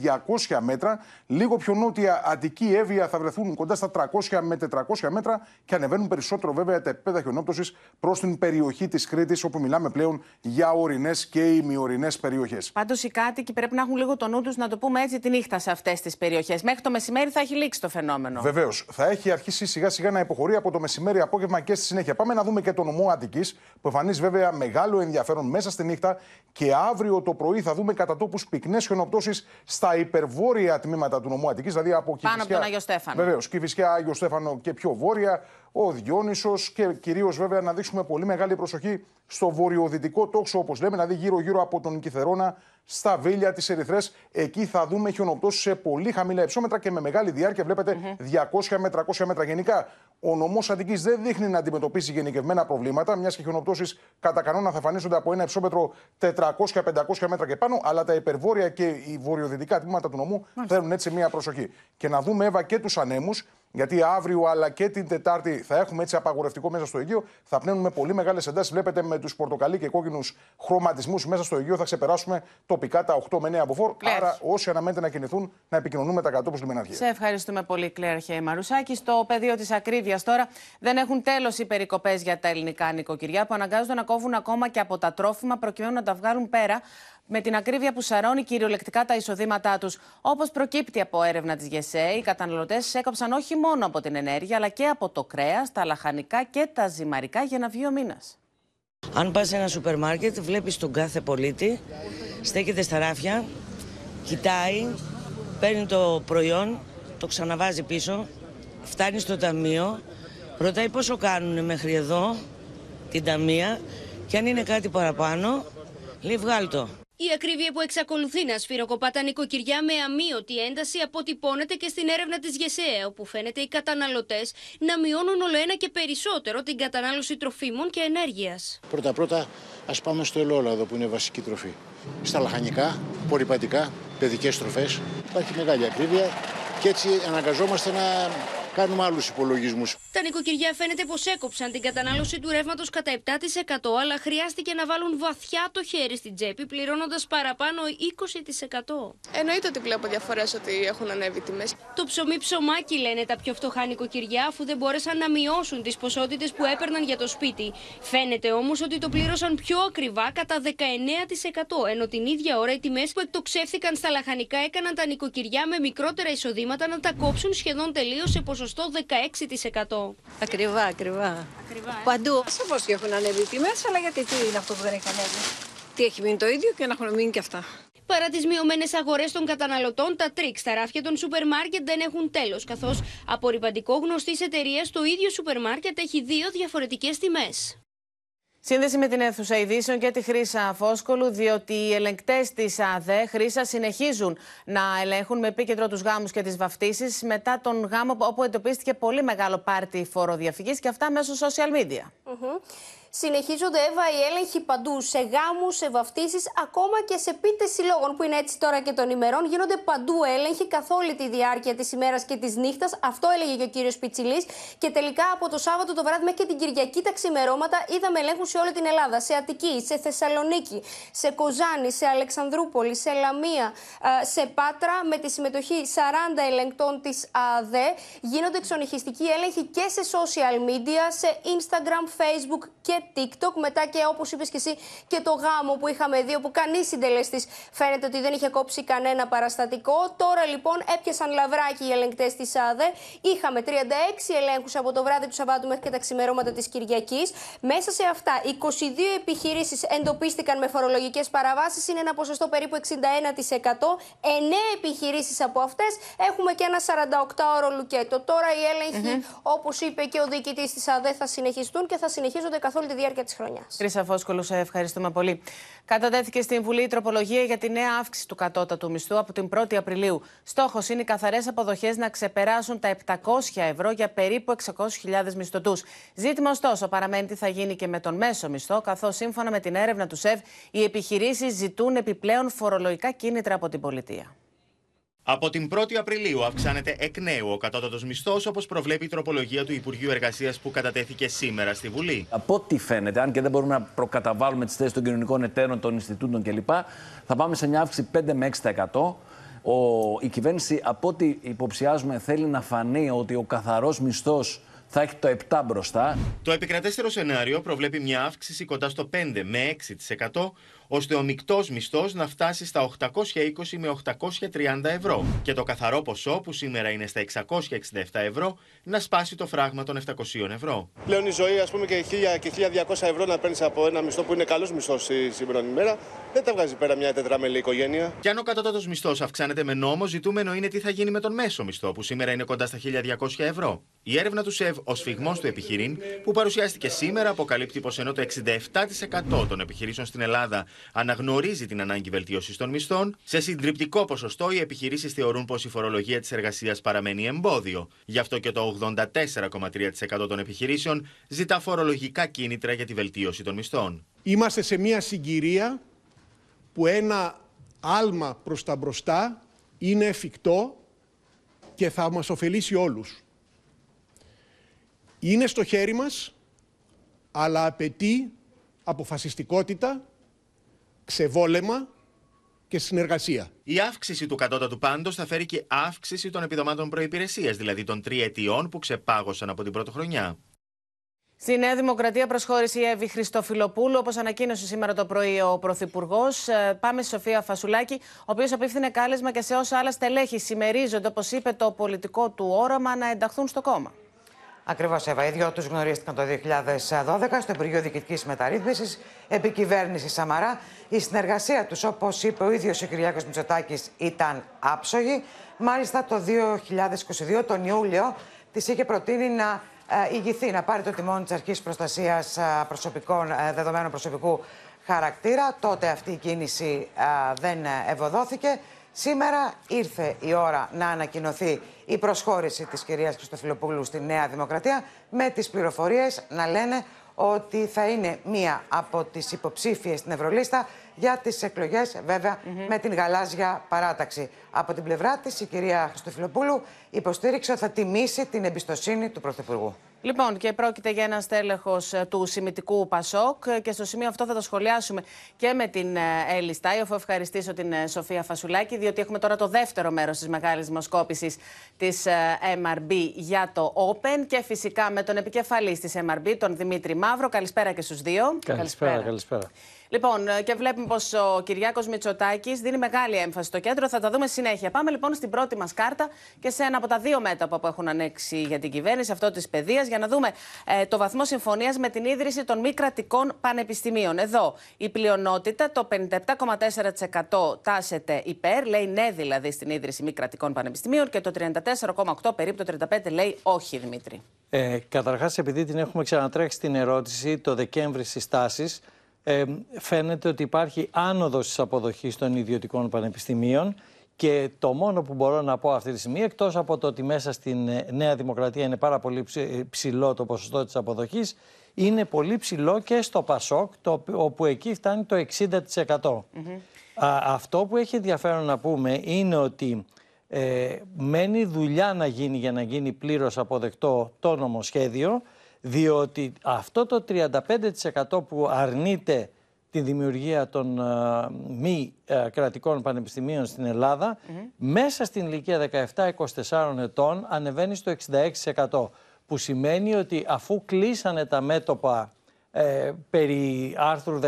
200 μέτρα. Λίγο πιο νότια Αττική Εύβοια θα βρεθούν κοντά στα 300 με 400 μέτρα και ανεβαίνουν περισσότερο βέβαια τα επίπεδα χιονόπτωσης προς την περιοχή της Κρήτης, όπου μιλάμε πλέον για ορεινές και ημιορεινές περιοχές. Πάντως οι κάτοικοι πρέπει να έχουν λίγο το νου τους, να το πούμε έτσι, τη νύχτα σε αυτές τις περιοχές. Μέχρι το μεσημέρι θα έχει λήξει το φαινόμενο. Βεβαίως. Θα έχει αρχίσει σιγά σιγά να υποχωρεί από το μεσημέρι, απόγευμα και στη συνέχεια. Πάμε να δούμε και τον νομό Αττικής, που εμφανίζει βέβαια μεγάλο ενδιαφέρον μέσα στη νύχτα και αύριο το πρωί θα δούμε κατά τόπους πυκνέ πυκνέ χιονοπτώσει στα υπερβόρεια τμήματα του νομού Αττικής, δηλαδή από Πάνω από τον Άγιο Στέφανο. Βεβαίως, Κυφυσιά, Άγιο Στέφανο και πιο βόρεια, ο Διόνυσος και κυρίως βέβαια να δείξουμε πολύ μεγάλη προσοχή στο βορειοδυτικό τόξο, όπως λέμε, δηλαδή γύρω-γύρω από τον Κιθερόνα, στα Βίλια, τι Ερυθρές. Εκεί θα δούμε χιονοπτώσεις σε πολύ χαμηλά υψόμετρα και με μεγάλη διάρκεια. Βλέπετε 200 με 300 μέτρα. Γενικά, ο νομός Αττικής δεν δείχνει να αντιμετωπίσει γενικευμένα προβλήματα, μιας και χιονοπτώσεις κατά κανόνα θα εμφανίζονται από ένα υψόμετρο 400-500 μέτρα και πάνω, αλλά τα υπερβόρεια και οι βορειοδυτικά τμήματα του νομού θέλουν έτσι μια προσοχή. Και να δούμε, Εύα, και τους ανέμους, γιατί αύριο αλλά και την Τετάρτη θα έχουμε έτσι απαγορευτικό μέσα στο Αιγαίο. Θα πνέουν με πολύ μεγάλες εντάσεις. Βλέπετε με τους πορτοκαλί και κόκκινους χρωματισμούς μέσα στο Αιγαίο θα ξεπεράσουμε τοπικά τα 8 με 9 μποφόρ. Άρα όσοι αναμένεται να κινηθούν να επικοινωνούμε τα κατόπου λιμενάρχια. Σε ευχαριστούμε πολύ, Κλέρ Μαρουσάκη. Στο πεδίο της ακρίβειας τώρα δεν έχουν τέλος οι περικοπές για τα ελληνικά νοικοκυριά που αναγκάζονται να κόβουν ακόμα και από τα τρόφιμα προκειμένου να τα βγάλουν πέρα με την ακρίβεια που σαρώνει κυριολεκτικά τα εισοδήματά τους. Όπως προκύπτει από έρευνα της ΓΕΣΕ, οι καταναλωτές έκοψαν όχι μόνο από την ενέργεια, αλλά και από το κρέας, τα λαχανικά και τα ζυμαρικά για να βγει ο μήνας. Αν πας σε ένα σούπερ μάρκετ, βλέπεις τον κάθε πολίτη, στέκεται στα ράφια, κοιτάει, παίρνει το προϊόν, το ξαναβάζει πίσω, φτάνει στο ταμείο, ρωτάει πόσο κάνουν μέχρι εδώ την ταμεία και αν είναι κάτι παραπάνω, λέει βγάλ το. Η ακρίβεια που εξακολουθεί να σφυροκοπά τα νοικοκυριά με αμύωτη ένταση αποτυπώνεται και στην έρευνα της ΓΕΣΕ, όπου φαίνεται οι καταναλωτές να μειώνουν όλο ένα και περισσότερο την κατανάλωση τροφίμων και ενέργειας. Πρώτα-πρώτα, ας πάμε στο ελαιόλαδο που είναι βασική τροφή. Στα λαχανικά, πολυπατικά, παιδικές τροφές. Υπάρχει μεγάλη ακρίβεια και έτσι αναγκαζόμαστε να κάνουμε άλλους υπολογισμούς. Τα νοικοκυριά φαίνεται πως έκοψαν την κατανάλωση του ρεύματος κατά 7%, αλλά χρειάστηκε να βάλουν βαθιά το χέρι στην τσέπη, πληρώνοντας παραπάνω 20%. Εννοείται ότι βλέπω διαφορές ότι έχουν ανέβει τιμές. Το ψωμί ψωμάκι λένε τα πιο φτωχά νοικοκυριά, αφού δεν μπόρεσαν να μειώσουν τις ποσότητες που έπαιρναν για το σπίτι. Φαίνεται όμως ότι το πλήρωσαν πιο ακριβά κατά 19%, ενώ την ίδια ώρα οι τιμές που εκτοξεύθηκαν στα λαχανικά έκαναν τα νοικοκυριά με μικρότερα εισοδήματα να τα κόψουν σχεδόν τελείως σε ποσοστό 16%. Ακριβά, ακριβά. Ακριβά ε; Παντού. Σαφώ και έχουν ανέβει οι τιμές, αλλά γιατί τι είναι αυτό που δεν έχει ανέβει; Τι έχει μείνει το ίδιο και να έχουν μείνει και αυτά. Παρά τις μειωμένες αγορές των καταναλωτών, τα τρίξ στα ράφια των σούπερ μάρκετ δεν έχουν τέλος. Καθώς απορριπαντικό γνωστής εταιρείας, το ίδιο σούπερ μάρκετ έχει δύο διαφορετικές τιμές. Σύνδεση με την αίθουσα ειδήσεων και τη Χρήσα Φόσκολου, διότι οι ελεγκτές της ΑΔΕ Χρήσα συνεχίζουν να ελέγχουν με επίκεντρο τους γάμους και τις βαφτίσεις μετά τον γάμο όπου εντοπίστηκε πολύ μεγάλο πάρτι φοροδιαφυγής και αυτά μέσω social media. Συνεχίζονται Εύα οι έλεγχοι παντού. Σε γάμους, σε βαφτίσεις, ακόμα και σε πίτες συλλόγων που είναι έτσι τώρα και των ημερών. Γίνονται παντού έλεγχοι καθ' όλη τη διάρκεια της ημέρας και της νύχτας. Αυτό έλεγε και ο κύριος Πιτσιλής. Και τελικά από το Σάββατο το βράδυ μέχρι και την Κυριακή τα ξημερώματα είδαμε ελέγχους σε όλη την Ελλάδα. Σε Αττική, σε Θεσσαλονίκη, σε Κοζάνη, σε Αλεξανδρούπολη, σε Λαμία, σε Πάτρα με τη συμμετοχή 40 ελεγκτών της ΑΔΕ. Γίνονται εξονυχιστικοί έλεγχοι και σε social media, σε Instagram, Facebook και TikTok. Μετά και όπως είπες και εσύ και το γάμο που είχαμε δει, όπου κανείς συντελεστής φαίνεται ότι δεν είχε κόψει κανένα παραστατικό. Τώρα λοιπόν έπιασαν λαβράκι οι ελεγκτές της ΑΔΕ. Είχαμε 36 ελέγχους από το βράδυ του Σαββάτου μέχρι και τα ξημερώματα της Κυριακής. Μέσα σε αυτά, 22 επιχειρήσεις εντοπίστηκαν με φορολογικές παραβάσεις. Είναι ένα ποσοστό περίπου 61%. 9 επιχειρήσεις από αυτές έχουμε και ένα 48ωρο λουκέτο. Τώρα οι έλεγχοι, mm-hmm. όπως είπε και ο διοικητής της ΑΔΕ, θα συνεχιστούν και θα συνεχίζονται καθ' όλη τη διάρκεια της χρονιάς. Χρήσα Φόσκολου, σε ευχαριστούμε πολύ. Κατατέθηκε στην Βουλή η τροπολογία για τη νέα αύξηση του κατώτατου μισθού από την 1η Απριλίου. Στόχος είναι οι καθαρές αποδοχές να ξεπεράσουν τα 700 ευρώ για περίπου 600.000 μισθωτούς. Ζήτημα ωστόσο παραμένει τι θα γίνει και με τον μέσο μισθό, καθώς σύμφωνα με την έρευνα του ΣΕΒ, οι επιχειρήσεις ζητούν επιπλέον φορολογικά κίνητρα από την πολιτεία. Από την 1η Απριλίου αυξάνεται εκ νέου ο κατώτατος μισθός, όπως προβλέπει η τροπολογία του Υπουργείου Εργασίας που κατατέθηκε σήμερα στη Βουλή. Από ό,τι φαίνεται, αν και δεν μπορούμε να προκαταβάλουμε τις θέσεις των κοινωνικών εταίρων, των Ινστιτούτων κλπ., θα πάμε σε μια αύξηση 5 με 6%. Ο, η κυβέρνηση, από ό,τι υποψιάζουμε, θέλει να φανεί ότι ο καθαρός μισθός θα έχει το 7 μπροστά. Το επικρατέστερο σενάριο προβλέπει μια αύξηση κοντά στο 5 με 6%, ώστε ο μεικτός μισθός να φτάσει στα 820 με 830 ευρώ και το καθαρό ποσό που σήμερα είναι στα 667 ευρώ να σπάσει το φράγμα των 700 ευρώ. Πλέον η ζωή, ας πούμε, και 1000 και 1200 ευρώ να παίρνεις από ένα μισθό που είναι καλός μισθός η σημερινή ημέρα, δεν τα βγάζει πέρα μια τετραμελή οικογένεια. Και αν ο κατώτατος μισθός αυξάνεται με νόμο, ζητούμενο είναι τι θα γίνει με τον μέσο μισθό, που σήμερα είναι κοντά στα 1200 ευρώ. Η έρευνα του ΣΕΒ, ο σφιγμό του επιχειρήν, που παρουσιάστηκε σήμερα, αποκαλύπτει πως ενώ το 67% των επιχειρήσεων στην Ελλάδα αναγνωρίζει την ανάγκη βελτίωσης των μισθών, σε συντριπτικό ποσοστό οι επιχειρήσεις θεωρούν πως η φορολογία της εργασίας παραμένει εμπόδιο. Γι' αυτό και το 84,3% των επιχειρήσεων ζητά φορολογικά κίνητρα για τη βελτίωση των μισθών. Είμαστε σε μια συγκυρία που ένα άλμα προς τα μπροστά είναι εφικτό και θα μας ωφελήσει όλους. Είναι στο χέρι μας, αλλά απαιτεί αποφασιστικότητα, ξεβόλεμα και συνεργασία. Η αύξηση του κατώτατου πάντως θα φέρει και αύξηση των επιδομάτων προπηρεσία, δηλαδή των τριετιών που ξεπάγωσαν από την πρώτη χρονιά. Στη Νέα Δημοκρατία προσχώρησε η Εύη Χριστοφιλοπούλου, όπως ανακοίνωσε σήμερα το πρωί ο Πρωθυπουργός. Ε, πάμε στη Σοφία Φασουλάκη, ο οποίος απίφθινε κάλεσμα και σε όσα άλλα στελέχη συμμερίζονται, όπως είπε, το πολιτικό του όραμα να ενταχθούν στο κόμμα. Ακριβώς, Εύα. Οι δυο τους γνωρίστηκαν το 2012 στο Υπουργείο Διοικητικής Μεταρρύθμισης, επί κυβέρνηση Σαμαρά. Η συνεργασία τους, όπως είπε ο ίδιος ο Κυριάκος Μητσοτάκης, ήταν άψογη. Μάλιστα, το 2022, τον Ιούλιο, της είχε προτείνει να ε, ηγηθεί, να πάρει το τιμόνι της Αρχής Προστασίας ε, Προσωπικών ε, Δεδομένων Προσωπικού Χαρακτήρα. Τότε αυτή η κίνηση δεν ευωδόθηκε. Σήμερα ήρθε η ώρα να ανακοινωθεί η προσχώρηση της κυρίας Χριστοφιλοπούλου στη Νέα Δημοκρατία με τις πληροφορίες να λένε ότι θα είναι μία από τις υποψήφιες στην Ευρωλίστα για τις εκλογές βέβαια με την γαλάζια παράταξη. Από την πλευρά της η κυρία Χριστοφιλοπούλου υποστήριξε ότι θα τιμήσει την εμπιστοσύνη του Πρωθυπουργού. Λοιπόν, και πρόκειται για ένα στέλεχος ε, του σημητικού Πασόκ και στο σημείο αυτό θα το σχολιάσουμε και με την ε, Έλλη Στάι, αφού ευχαριστήσω την ε, Σοφία Φασουλάκη, διότι έχουμε τώρα το δεύτερο μέρος της μεγάλης δημοσκόπησης της MRB για το Open και φυσικά με τον επικεφαλής της MRB, τον Δημήτρη Μαύρο. Καλησπέρα και στους δύο. Καλησπέρα, καλησπέρα. Λοιπόν, ε, και βλέπουμε πως ο Κυριάκος Μητσοτάκης δίνει μεγάλη έμφαση στο κέντρο. Θα τα δούμε συνέχεια. Πάμε λοιπόν στην πρώτη μας κάρτα και σε ένα από τα δύο μέτωπα που έχουν ανοίξει για την κυβέρνηση, αυτό της παιδείας, για να δούμε ε, το βαθμό συμφωνίας με την ίδρυση των μη κρατικών πανεπιστημίων. Εδώ η πλειονότητα, το 57,4% τάσεται υπέρ, λέει ναι δηλαδή στην ίδρυση μη κρατικών πανεπιστημίων και το 34,8% περίπου το 35% λέει όχι, Δημήτρη. Ε, Καταρχάς, επειδή την έχουμε ξανατρέξει την ερώτηση το Δεκέμβρη στις τάσεις, ε, φαίνεται ότι υπάρχει άνοδος της αποδοχής των ιδιωτικών πανεπιστημίων Και το μόνο που μπορώ να πω αυτή τη στιγμή, εκτός από το ότι μέσα στην ε, Νέα Δημοκρατία είναι πάρα πολύ ψη- ε, ψηλό το ποσοστό της αποδοχής, είναι πολύ ψηλό και στο Πασόκ, το, οπ- όπου εκεί φτάνει το 60%. Α, αυτό που έχει ενδιαφέρον να πούμε είναι ότι ε, μένει δουλειά να γίνει για να γίνει πλήρως αποδεκτό το νομοσχέδιο, διότι αυτό το 35% που αρνείται τη δημιουργία των ε, μη ε, κρατικών πανεπιστημίων στην Ελλάδα, μέσα στην ηλικία 17-24 ετών ανεβαίνει στο 66%. Που σημαίνει ότι αφού κλείσανε τα μέτωπα ε, περί άρθρου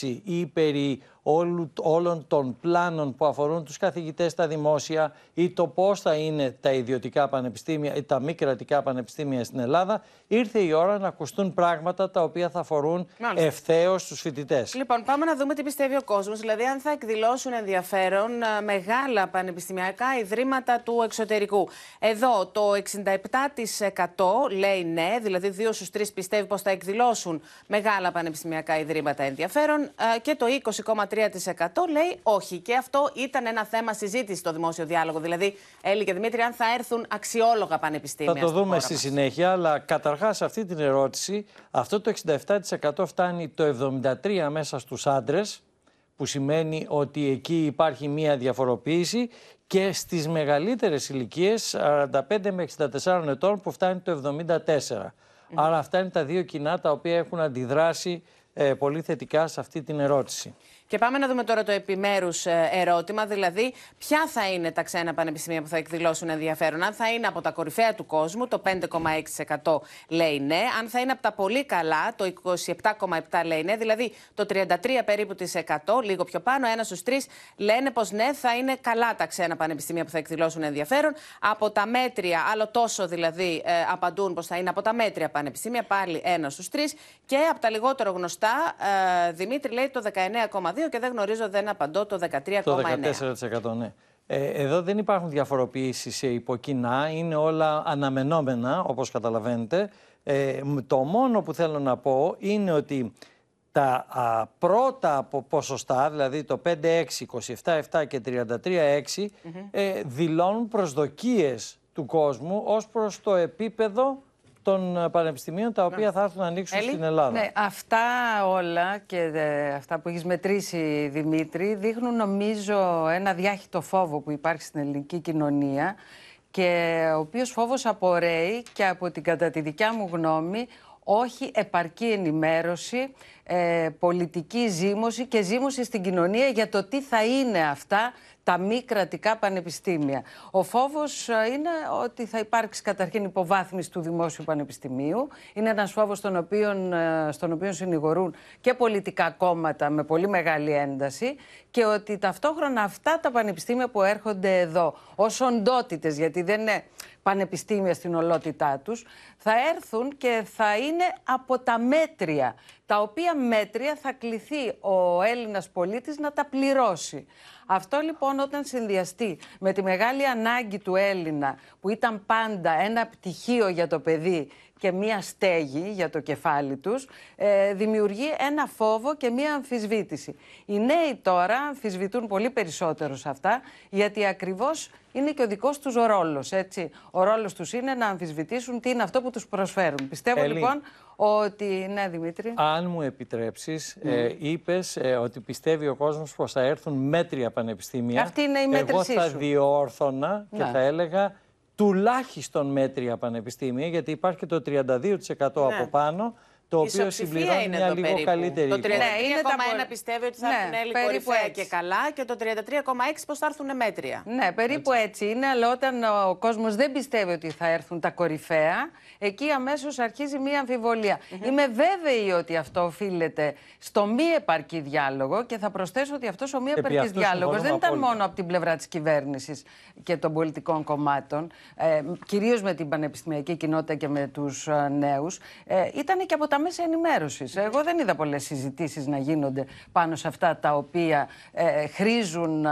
16 ή περί όλου, όλων των πλάνων που αφορούν τους καθηγητές στα δημόσια ή το πώς θα είναι τα ιδιωτικά πανεπιστήμια ή τα μη κρατικά πανεπιστήμια στην Ελλάδα, ήρθε η ώρα να ακουστούν πράγματα τα οποία θα αφορούν Μάλιστα. ευθέως τους φοιτητές. Λοιπόν, πάμε να δούμε τι πιστεύει ο κόσμος. Δηλαδή, αν θα εκδηλώσουν ενδιαφέρον ε, μεγάλα πανεπιστημιακά ιδρύματα του εξωτερικού. Εδώ το 67% λέει ναι, δηλαδή 2 στους 3 πιστεύει πως θα εκδηλώσουν μεγάλα πανεπιστημιακά ιδρύματα ενδιαφέρον ε, και το 20,3% λέει όχι. Και αυτό ήταν ένα θέμα συζήτησης στο δημόσιο διάλογο. Δηλαδή, Έλλη και Δημήτρη, αν θα έρθουν αξιόλογα πανεπιστήμια. Θα το στη δούμε χώρα στη μας. συνέχεια, αλλά καταρχάς σε αυτή την ερώτηση, αυτό το 67% φτάνει το 73% μέσα στους άντρες, που σημαίνει ότι εκεί υπάρχει μία διαφοροποίηση και στις μεγαλύτερες ηλικίες, 45 με 64 ετών, που φτάνει το 74%. Άρα αυτά είναι τα δύο κοινά τα οποία έχουν αντιδράσει ε, πολύ θετικά σε αυτή την ερώτηση. Και πάμε να δούμε τώρα το επιμέρους ερώτημα, δηλαδή ποια θα είναι τα ξένα πανεπιστήμια που θα εκδηλώσουν ενδιαφέρον. Αν θα είναι από τα κορυφαία του κόσμου, το 5,6% λέει ναι. Αν θα είναι από τα πολύ καλά, το 27,7% λέει ναι. Δηλαδή το 33 περίπου της 100, λίγο πιο πάνω, ένα στους τρεις λένε πως ναι, θα είναι καλά τα ξένα πανεπιστήμια που θα εκδηλώσουν ενδιαφέρον. Από τα μέτρια, άλλο τόσο δηλαδή ε, απαντούν πως θα είναι από τα μέτρια πανεπιστήμια, πάλι ένα στους τρεις. Και από τα λιγότερο γνωστά, ε, Δημήτρη λέει το 19,2% και δεν γνωρίζω, δεν απαντώ το 13,9%. Το 14% ναι. Ε, εδώ δεν υπάρχουν διαφοροποιήσεις σε υποκοινά, είναι όλα αναμενόμενα όπως καταλαβαίνετε. Ε, μ, το μόνο που θέλω να πω είναι ότι τα α, πρώτα από ποσοστά, δηλαδή το 5-6, 27-7 και 33-6, ε, δηλώνουν προσδοκίες του κόσμου ως προς το επίπεδο των ε, πανεπιστημίων τα οποία θα έρθουν να ανοίξουν στην Ελλάδα. Ναι, αυτά όλα και ε, αυτά που έχεις μετρήσει, Δημήτρη, δείχνουν νομίζω ένα διάχυτο φόβο που υπάρχει στην ελληνική κοινωνία και ο οποίος φόβος απορρέει και από την κατά τη δικιά μου γνώμη όχι επαρκή ενημέρωση, ε, πολιτική ζήμωση και ζήμωση στην κοινωνία για το τι θα είναι αυτά τα μη κρατικά πανεπιστήμια. Ο φόβος ε, είναι ότι θα υπάρξει καταρχήν υποβάθμιση του Δημόσιου Πανεπιστημίου. Είναι ένας φόβος στον οποίο, ε, στον οποίο συνηγορούν και πολιτικά κόμματα με πολύ μεγάλη ένταση και ότι ταυτόχρονα αυτά τα πανεπιστήμια που έρχονται εδώ ως οντότητες, γιατί δεν είναι πανεπιστήμια στην ολότητά τους, θα έρθουν και θα είναι από τα μέτρια, τα οποία μέτρια θα κληθεί ο Έλληνας πολίτης να τα πληρώσει. Αυτό λοιπόν όταν συνδυαστεί με τη μεγάλη ανάγκη του Έλληνα που ήταν πάντα ένα πτυχίο για το παιδί και μία στέγη για το κεφάλι τους, ε, δημιουργεί ένα φόβο και μία αμφισβήτηση. Οι νέοι τώρα αμφισβητούν πολύ περισσότερο σε αυτά, γιατί ακριβώς είναι και ο δικός τους ο ρόλος, έτσι. Ο ρόλος τους είναι να αμφισβητήσουν τι είναι αυτό που τους προσφέρουν. Πιστεύω Έλλη. λοιπόν ότι... Ναι, Δημήτρη. Αν μου επιτρέψεις, ε, είπες ε, ότι πιστεύει ο κόσμος πως θα έρθουν μέτρια πανεπιστήμια. Αυτή είναι η Εγώ μέτρησή θα σου. διόρθωνα και Ναι. θα έλεγα τουλάχιστον μέτρια πανεπιστήμια, γιατί υπάρχει και το 32% από πάνω, το οποίο Ισοψηφία συμπληρώνει είναι μια εδώ λίγο περίπου. καλύτερη Το 33,1 εικόνα. είναι τα πο- πιστεύει ότι θα Ναι, έρθουν Έλλη περίπου κορυφαία έτσι. και καλά και το 33,6 πως θα έρθουν μέτρια. Ναι, περίπου έτσι. είναι, αλλά όταν ο κόσμος δεν πιστεύει ότι θα έρθουν τα κορυφαία, εκεί αμέσως αρχίζει μία αμφιβολία. Είμαι βέβαιη ότι αυτό οφείλεται στο μη επαρκή διάλογο και θα προσθέσω ότι αυτός ο μη Επί επαρκής αυτού διάλογος δεν συμφωνούμε ήταν απόλυτα. μόνο από την πλευρά της κυβέρνησης και των πολιτικών κομμάτων, ε, κυρίως με την πανεπιστημιακή κοινότητα και με τους ε, νέους, ε, ήταν και από τα μέσα ενημέρωσης. Εγώ δεν είδα πολλές συζητήσεις να γίνονται πάνω σε αυτά τα οποία ε, χρήζουν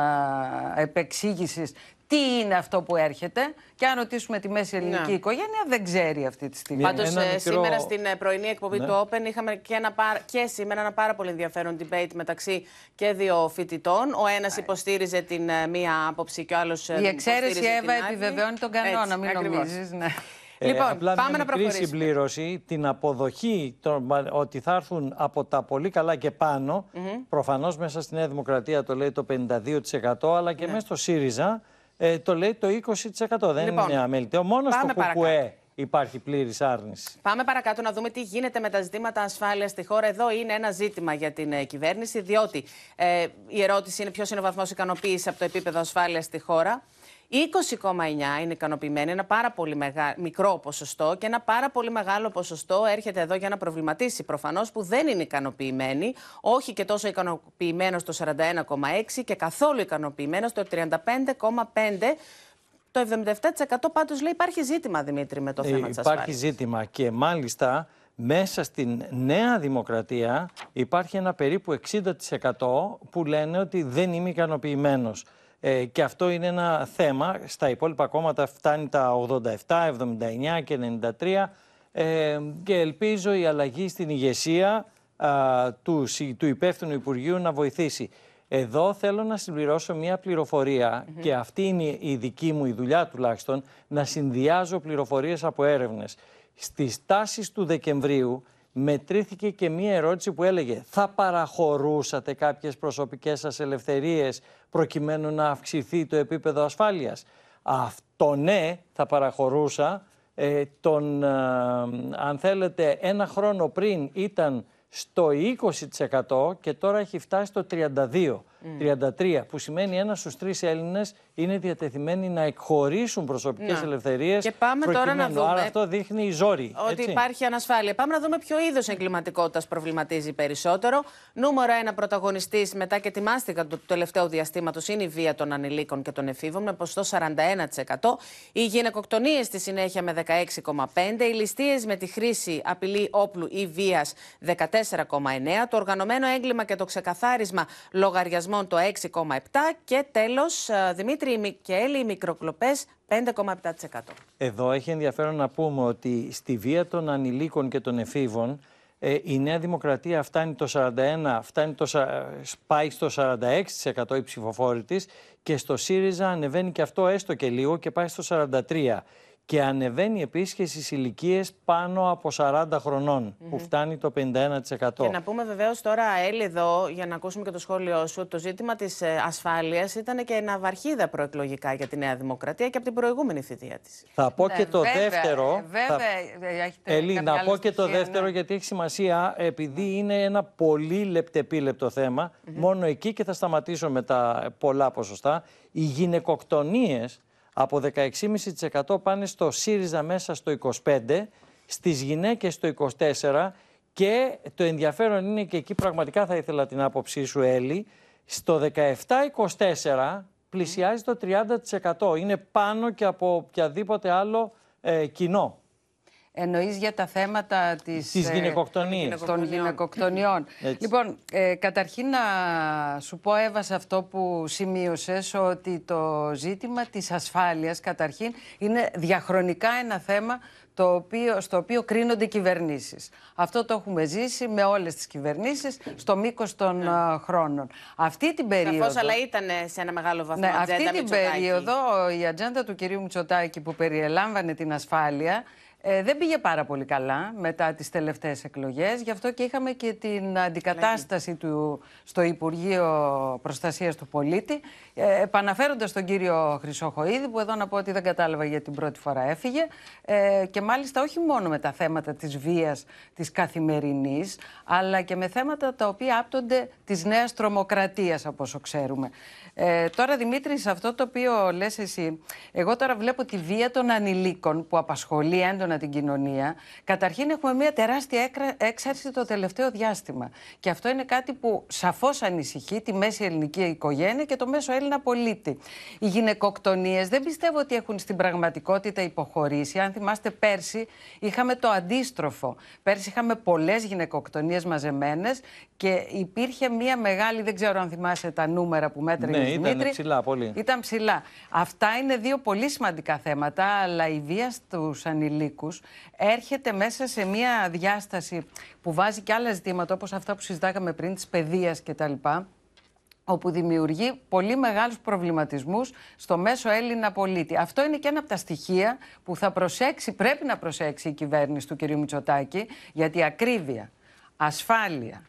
επεξήγησης τι είναι αυτό που έρχεται. Και αν ρωτήσουμε τη μέση ελληνική Ναι. οικογένεια, δεν ξέρει αυτή τη στιγμή. Πάντως, Ένα μικρό- σήμερα στην ε, πρωινή εκπομπή Ναι. του Open είχαμε και, ένα, πάρα- και σήμερα ένα πάρα πολύ ενδιαφέρον debate μεταξύ και δύο φοιτητών. Ο ένας υποστήριζε την ε, μία άποψη και ο άλλος. Η εξαίρεση Εύα επιβεβαιώνει τον κανόνα, μην νομίζεις, ναι. Λοιπόν, Ε, απλά πάμε μια να μικρή προχωρήσουμε. συμπλήρωση, την αποδοχή των- ότι θα έρθουν από τα πολύ καλά και πάνω. Προφανώς μέσα στη Νέα Δημοκρατία το λέει το 52% αλλά Ναι. και μέσα στο ΣΥΡΙΖΑ ε, το λέει το 20%. Δεν Λοιπόν, είναι αμεληταίο. Μόνος στο πάμε ΚΚΕ παρακάτω. υπάρχει πλήρης άρνηση. Πάμε παρακάτω να δούμε τι γίνεται με τα ζητήματα ασφάλειας στη χώρα. Εδώ είναι ένα ζήτημα για την ε, κυβέρνηση, διότι ε, η ερώτηση είναι ποιος είναι ο βαθμός ικανοποίησης από το επίπεδο ασφάλειας στη χώρα. 20,9 είναι ικανοποιημένοι, ένα πάρα πολύ μεγα... μικρό ποσοστό και ένα πάρα πολύ μεγάλο ποσοστό έρχεται εδώ για να προβληματίσει προφανώς που δεν είναι ικανοποιημένοι, όχι και τόσο ικανοποιημένο στο 41,6 και καθόλου ικανοποιημένο στο 35,5. Το 77% πάντως λέει υπάρχει ζήτημα, Δημήτρη, με το θέμα Ε, της υπάρχει ασφάλειας. ζήτημα και μάλιστα μέσα στην Νέα Δημοκρατία υπάρχει ένα περίπου 60% που λένε ότι δεν είμαι ικανοποιημένος. Ε, και αυτό είναι ένα θέμα. Στα υπόλοιπα κόμματα φτάνει τα 87, 79 και 93 ε, και ελπίζω η αλλαγή στην ηγεσία α, του, συ- του υπεύθυνου Υπουργείου να βοηθήσει. Εδώ θέλω να συμπληρώσω μια πληροφορια και αυτή είναι η δική μου η δουλειά τουλάχιστον, να συνδυάζω πληροφορίες από έρευνες. Στις τάσεις του Δεκεμβρίου μετρήθηκε και μία ερώτηση που έλεγε θα παραχωρούσατε κάποιες προσωπικές σας ελευθερίες προκειμένου να αυξηθεί το επίπεδο ασφάλειας; Αυτό ναι θα παραχωρούσα. Ε, τον, ε, αν θέλετε ένα χρόνο πριν ήταν στο 20% και τώρα έχει φτάσει στο 32%. 33, που σημαίνει ένα στους τρεις Έλληνες είναι διατεθειμένοι να εκχωρήσουν προσωπικές Να. ελευθερίες Και πάμε τώρα να προκειμένου. δούμε Άρα αυτό δείχνει ζόρι. Ότι έτσι. υπάρχει ανασφάλεια. Πάμε να δούμε ποιο είδος εγκληματικότητας προβληματίζει περισσότερο. Νούμερο ένα πρωταγωνιστής μετά και τη μάστιγα του τελευταίου διαστήματο είναι η βία των ανηλίκων και των εφήβων με ποσοστό 41%. Οι γυναικοκτονίες στη συνέχεια με 16,5%. Οι ληστείες με τη χρήση απειλή όπλου ή βίας 14,9%. Το οργανωμένο έγκλημα και το ξεκαθάρισμα λογαριασμών το 6,7%. Και τέλος, Δημήτρη Μικέλη, οι μικροκλοπές 5,7%. Εδώ έχει ενδιαφέρον να πούμε ότι στη βία των ανηλίκων και των εφήβων ε, η Νέα Δημοκρατία φτάνει το 41, φτάνει το, σα- πάει στο 46% η ψηφοφόρη της και στο ΣΥΡΙΖΑ ανεβαίνει και αυτό έστω και λίγο και πάει στο 43%. Και ανεβαίνει επίσης και στις ηλικίες πάνω από 40 χρονων που φτάνει το 51%. Και να πούμε βεβαίως τώρα, Έλλη, εδώ, για να ακούσουμε και το σχόλιο σου, το ζήτημα της ασφάλειας ήταν και ναυαρχίδα προεκλογικά για τη Νέα Δημοκρατία και από την προηγούμενη θητεία της. Θα πω Ναι, και το βέβαια, δεύτερο. βέβαια, θα- ε, έχετε Ελή, κάποια να άλλη πω και το στοιχεία, δεύτερο ναι. γιατί έχει σημασία επειδή είναι ένα πολύ λεπτεπίλεπτο θέμα. Μόνο εκεί και θα σταματήσω με τα πολλά ποσοστά. Οι γυναικοκτονίες από 16,5% πάνε στο ΣΥΡΙΖΑ μέσα στο 25%, στις γυναίκες στο 24% και το ενδιαφέρον είναι και εκεί πραγματικά θα ήθελα την άποψή σου Έλλη, στο 17-24 πλησιάζει το 30%. Είναι πάνω και από οποιαδήποτε άλλο ε, κοινό. Εννοείς για τα θέματα της, Της ε, γυναικοκτονίας. των γυναικοκτονιών. Έτσι. λοιπόν, ε, καταρχήν να σου πω, Εύα, σε αυτό που σημείωσες, ότι το ζήτημα της ασφάλειας, καταρχήν, είναι διαχρονικά ένα θέμα το οποίο, στο οποίο κρίνονται οι κυβερνήσεις. Αυτό το έχουμε ζήσει με όλες τις κυβερνήσεις στο μήκος των α, χρόνων. Αυτή την περίοδο... Σαφώ, αλλά ήταν σε ένα μεγάλο βαθμό Ναι, ατζέντα αυτή την Μητσοτάκη. περίοδο η ατζέντα του κυρίου Μητσοτάκη που περιελάμβανε την ασφάλεια ε, δεν πήγε πάρα πολύ καλά μετά τις τελευταίες εκλογές. Γι' αυτό και είχαμε και την αντικατάσταση του στο Υπουργείο Προστασίας του Πολίτη. Ε, επαναφέροντας τον κύριο Χρυσοχοίδη, που εδώ να πω ότι δεν κατάλαβα γιατί την πρώτη φορά έφυγε. Ε, και μάλιστα όχι μόνο με τα θέματα της βίας της καθημερινής, αλλά και με θέματα τα οποία άπτονται της νέας τρομοκρατίας, από όσο ξέρουμε. Ε, τώρα, Δημήτρη, σε αυτό το οποίο λες εσύ, εγώ τώρα βλέπω τη βία των ανηλίκων που απασχολεί έντονα ανά την κοινωνία. Καταρχήν έχουμε μια τεράστια έκρα- έξαρση το τελευταίο διάστημα. Και αυτό είναι κάτι που σαφώς ανησυχεί τη μέση ελληνική οικογένεια και το μέσο Έλληνα πολίτη. Οι γυναικοκτονίες δεν πιστεύω ότι έχουν στην πραγματικότητα υποχωρήσει. Αν θυμάστε πέρσι είχαμε το αντίστροφο. Πέρσι είχαμε πολλές γυναικοκτονίες μαζεμένες και υπήρχε μια μεγάλη, δεν ξέρω αν θυμάσαι τα νούμερα που μέτραγες Ναι, ο ήταν Δημήτρη. ψηλά πολύ. Ήταν ψηλά. Αυτά είναι δύο πολύ σημαντικά θέματα, αλλά η βία στους ανηλίκους έρχεται μέσα σε μια διάσταση που βάζει και άλλα ζητήματα, όπως αυτά που συζητάγαμε πριν, της παιδείας κτλ όπου δημιουργεί πολύ μεγάλους προβληματισμούς στο μέσο Έλληνα πολίτη. Αυτό είναι και ένα από τα στοιχεία που θα προσέξει, πρέπει να προσέξει η κυβέρνηση του κ. Μητσοτάκη, γιατί ακρίβεια, ασφάλεια,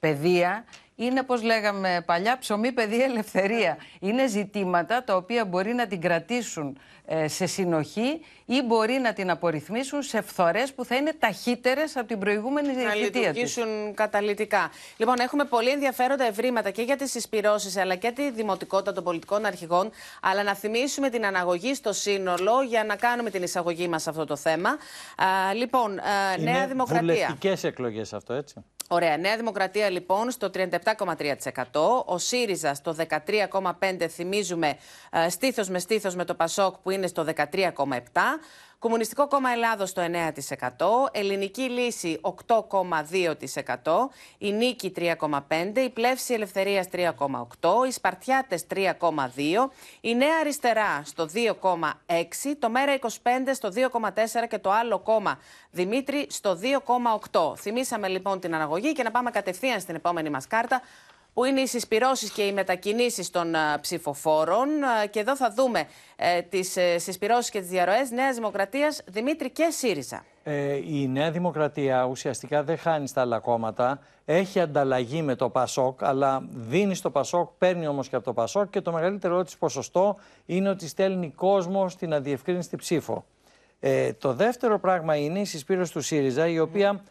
παιδεία είναι, όπως λέγαμε παλιά, ψωμί, παιδεία, ελευθερία. Είναι ζητήματα τα οποία μπορεί να την κρατήσουν ε, σε συνοχή ή μπορεί να την απορριθμίσουν σε φθορές που θα είναι ταχύτερες από την προηγούμενη να θητεία της. λειτουργήσουν καταλητικά. Λοιπόν, έχουμε πολύ ενδιαφέροντα ευρήματα και για τις συσπηρώσει αλλά και τη δημοτικότητα των πολιτικών αρχηγών. Αλλά να θυμίσουμε την αναγωγή στο σύνολο για να κάνουμε την εισαγωγή μας σε αυτό το θέμα. Α, λοιπόν, α, Νέα Είναι Δημοκρατία. βουλευτικές εκλογές αυτό, έτσι. Ωραία. Νέα Δημοκρατία λοιπόν στο 37,3%. Ο ΣΥΡΙΖΑ στο 13,5% θυμίζουμε ε, στήθος με στήθος με το ΠΑΣΟΚ που είναι στο 13,7%. Κομμουνιστικό Κόμμα Ελλάδος στο 9%, Ελληνική Λύση 8,2%, η Νίκη 3,5%, η Πλεύση Ελευθερίας 3,8%, οι Σπαρτιάτες 3,2%, η Νέα Αριστερά στο 2,6%, το Μέρα 25% στο 2,4% και το άλλο κόμμα Δημήτρη στο 2,8%. Θυμήσαμε λοιπόν την αναγωγή και να πάμε κατευθείαν στην επόμενη μας κάρτα που είναι οι συσπυρώσεις και οι μετακινήσεις των α, ψηφοφόρων. Α, και εδώ θα δούμε ε, τις ε, συσπυρώσεις και τις διαρροές Νέας Δημοκρατίας, Δημήτρη και ΣΥΡΙΖΑ. Ε, η Νέα Δημοκρατία ουσιαστικά δεν χάνει στα άλλα κόμματα. Έχει ανταλλαγή με το Πασόκ, αλλά δίνει στο Πασόκ, παίρνει όμως και από το Πασόκ και το μεγαλύτερό της ποσοστό είναι ότι στέλνει κόσμο στην αδιευκρίνηστη ψήφο. Ε, το δεύτερο πράγμα είναι η συσπήρωση του ΣΥΡΙΖΑ, η οποία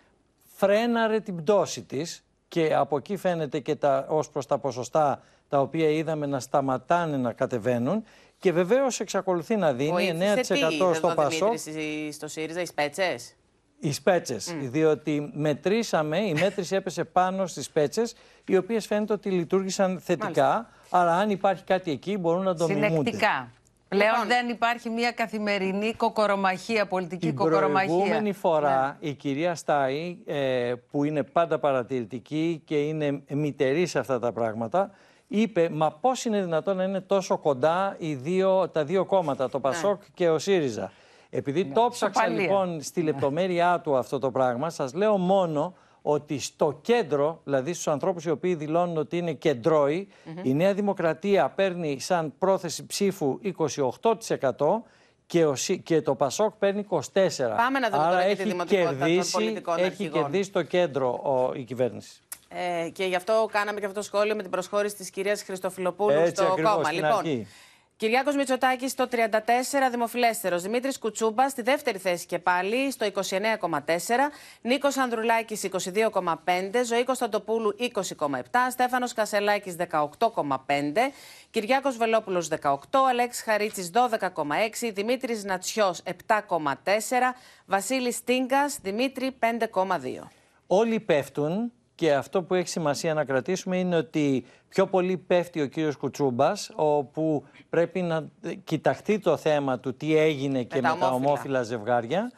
φρέναρε την πτώση της και από εκεί φαίνεται και τα, ως προς τα ποσοστά τα οποία είδαμε να σταματάνε να κατεβαίνουν και βεβαίως εξακολουθεί να δίνει Βοήθησε 9% τι στο εδώ, Πασόκ. Δημήτρης, στο ΣΥΡΙΖΑ, οι Σπέτσες. Οι σπέτσε. Διότι μετρήσαμε, η μέτρηση έπεσε πάνω στις σπέτσε, οι οποίες φαίνεται ότι λειτουργήσαν θετικά. Άρα, αν υπάρχει κάτι εκεί, μπορούν να το μιμούνται. Συνεκτικά. Πλέον δεν υπάρχει μια καθημερινή κοκορομαχία, πολιτική Την κοκορομαχία. προηγούμενη φορά η κυρία Στάι, ε, που είναι πάντα παρατηρητική και είναι μητερής σε αυτά τα πράγματα, είπε «Μα πώς είναι δυνατόν να είναι τόσο κοντά οι δύο, τα δύο κόμματα, το Πασόκ και ο ΣΥΡΙΖΑ». Επειδή το ψάξα Ισοπαλία. λοιπόν στη λεπτομέρειά του αυτό το πράγμα, σας λέω μόνο ότι στο κέντρο, δηλαδή στους ανθρώπους οι οποίοι δηλώνουν ότι είναι κεντρώοι, η Νέα Δημοκρατία παίρνει σαν πρόθεση ψήφου 28% και, ο, Σι- και το Πασόκ παίρνει 24%. Πάμε να δούμε Άρα τώρα και τη έχει δημοτικότητα των κερδίσει, πολιτικών έχει αρχηγών. κερδίσει το κέντρο ο, η κυβέρνηση. Ε, και γι' αυτό κάναμε και αυτό το σχόλιο με την προσχώρηση της κυρίας Χριστοφιλοπούλου Έτσι στο ακριβώς, κόμμα. στην Λοιπόν, αρχή. Κυριάκος Μητσοτάκης στο 34, δημοφιλέστερος. Δημήτρης Κουτσούμπας στη δεύτερη θέση και πάλι στο 29,4. Νίκος Ανδρουλάκης 22,5. Ζωή Κωνσταντοπούλου 20,7. Στέφανος Κασελάκης 18,5. Κυριάκος Βελόπουλος 18. Αλέξης Χαρίτσης 12,6. Δημήτρης Νατσιός 7,4. Βασίλης Τίνγκας, Δημήτρη 5,2. Όλοι πέφτουν και αυτό που έχει σημασία να κρατήσουμε είναι ότι πιο πολύ πέφτει ο κύριος Κουτσούμπας, όπου πρέπει να κοιταχτεί το θέμα του τι έγινε και με, τα τα ομόφυλα. ομόφυλα ζευγάρια.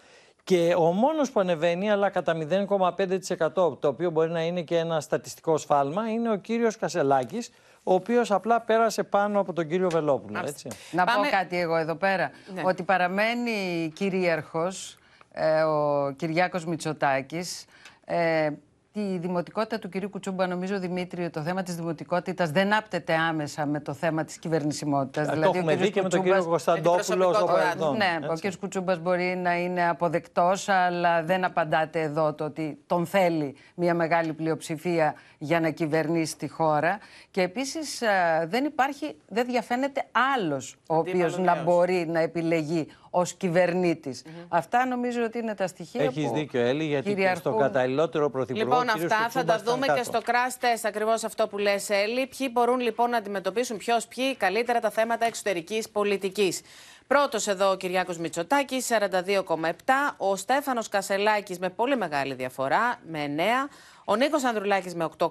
Και ο μόνος που ανεβαίνει, αλλά κατά 0,5%, το οποίο μπορεί να είναι και ένα στατιστικό σφάλμα, είναι ο κύριος Κασελάκης, ο οποίος απλά πέρασε πάνω από τον κύριο Βελόπουλο. Έτσι. Να Πάμε- πω κάτι εγώ εδώ πέρα. Ναι. Ότι παραμένει κυρίαρχος ε, ο Κυριάκος Μητσοτάκης. Ε, τη δημοτικότητα του κυρίου Κουτσούμπα, νομίζω, Δημήτρη, το θέμα της δημοτικότητας δεν άπτεται άμεσα με το θέμα της κυβερνησιμότητας. Ε, το έχουμε δει και με τον κύριο Κωνσταντόπουλο στο παρελθόν. Ναι, ο έτσι. κ. Κουτσούμπας μπορεί να είναι αποδεκτός, αλλά δεν απαντάτε εδώ το ότι τον θέλει μια μεγάλη πλειοψηφία για να κυβερνήσει τη χώρα. Και επίσης ε, δεν υπάρχει, δεν διαφαίνεται άλλος ο οποίος να νέος. μπορεί να επιλεγεί ως κυβερνητης Αυτά νομίζω ότι είναι τα στοιχεία Έχεις που δίκιο, Έλλη, γιατί και κυριαρχούν. στο καταλληλότερο πρωθυπουργό. Λοιπόν, ο κύριος αυτά θα τα Κουτσούμπας ήταν δούμε και κάτω. στο crash test, ακριβώς αυτό που λες Έλλη. Ποιοι μπορούν λοιπόν να αντιμετωπίσουν ποιος ποιοι καλύτερα τα θέματα εξωτερικής πολιτικής. Πρώτος εδώ ο Κυριάκος Μητσοτάκης, 42,7. Ο Στέφανος Κασελάκης με πολύ μεγάλη διαφορά, με 9. Ο Νίκος Ανδρουλάκης με 8,2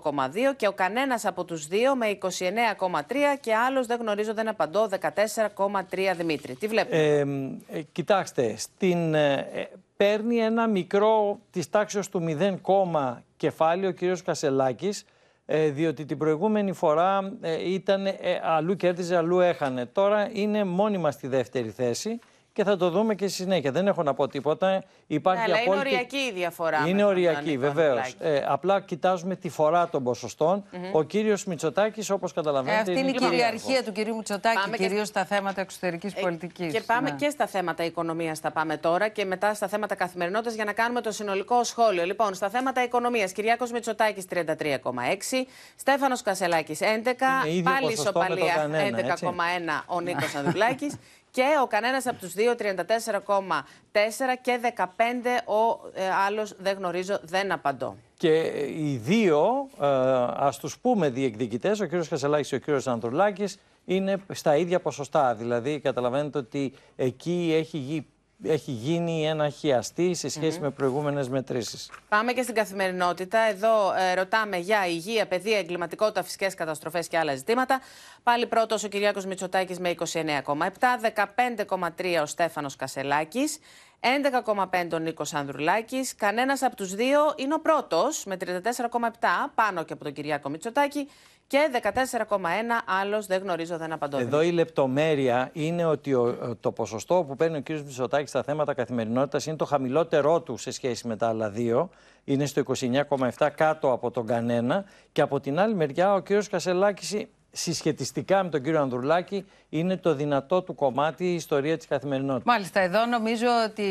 και ο κανένας από τους δύο με 29,3 και άλλος δεν γνωρίζω, δεν απαντώ, 14,3 Δημήτρη. Τι βλέπετε. Ε, ε, κοιτάξτε, στην, ε, ε, παίρνει ένα μικρό της τάξης του 0, κεφάλαιο ο κύριος Κασελάκης, ε, διότι την προηγούμενη φορά ε, ήταν ε, αλλού κέρδιζε, αλλού έχανε. Τώρα είναι μόνιμα στη δεύτερη θέση και θα το δούμε και στη συνέχεια. Δεν έχω να πω τίποτα. Υπάρχει Ναι, αλλά απόλυτη... είναι οριακή η διαφορά. με Είναι τον οριακή, Νίκο βεβαίως. Ανδρουλάκη. Ε, απλά κοιτάζουμε τη φορά των ποσοστών. Μμμ. Ο κύριος Μητσοτάκης, όπως Ε, καταλαβαίνετε. αυτή είναι η κυρίαρχος. κυριαρχία του κυρίου Μητσοτάκη, Πάμε και- κυρίως στα θέματα εξωτερικής Ε, πολιτικής. Και πάμε και στα θέματα οικονομίας θα πάμε τώρα και μετά στα θέματα καθημερινότητας για να κάνουμε το συνολικό σχόλιο. Λοιπόν, στα θέματα οικονομίας, Κυριάκος Μητσοτάκης 33,6, Στέφανος Κασελάκης 11, Είναι ίδιο πάλι ποσοστό με τον ισοπαλία κανένα, 11,1 ο Νίκος Ανδρουλάκης. Και ο κανένας από τους δύο 34,4 και 15 ο ε, άλλος δεν γνωρίζω, δεν απαντώ. Και οι δύο, ε, ας τους πούμε διεκδικητές, ο κύριος Κασελάκης και ο κύριος Ανδρουλάκης, είναι στα ίδια ποσοστά. Δηλαδή, καταλαβαίνετε ότι εκεί έχει, γι- έχει γίνει ένα χιαστή σε σχεση με προηγούμενες μετρήσεις. Πάμε και στην καθημερινότητα. Εδώ ε, ρωτάμε για υγεία, παιδεία, εγκληματικότητα, φυσικές καταστροφές και άλλα ζητήματα. Πάλι πρώτος ο Κυριάκος Μητσοτάκης με 29,7, 15,3 ο Στέφανος Κασελάκης, 11,5 ο Νίκος Ανδρουλάκης. Κανένας από τους δύο είναι ο πρώτος με 34,7 πάνω και από τον Κυριάκο Μητσοτάκη και 14,1 άλλος δεν γνωρίζω, δεν απαντώ. Εδώ η λεπτομέρεια είναι ότι ο- το ποσοστό που παίρνει ο κ. Μητσοτάκης στα θέματα καθημερινότητας είναι το χαμηλότερό του σε σχέση με τα άλλα δύο. Είναι στο 29,7 κάτω από τον κανένα. Και από την άλλη μεριά ο κ. Κασελάκης συσχετιστικά με τον κύριο Ανδρουλάκη είναι το δυνατό του κομμάτι η ιστορία της καθημερινότητας. Μάλιστα, εδώ νομίζω ότι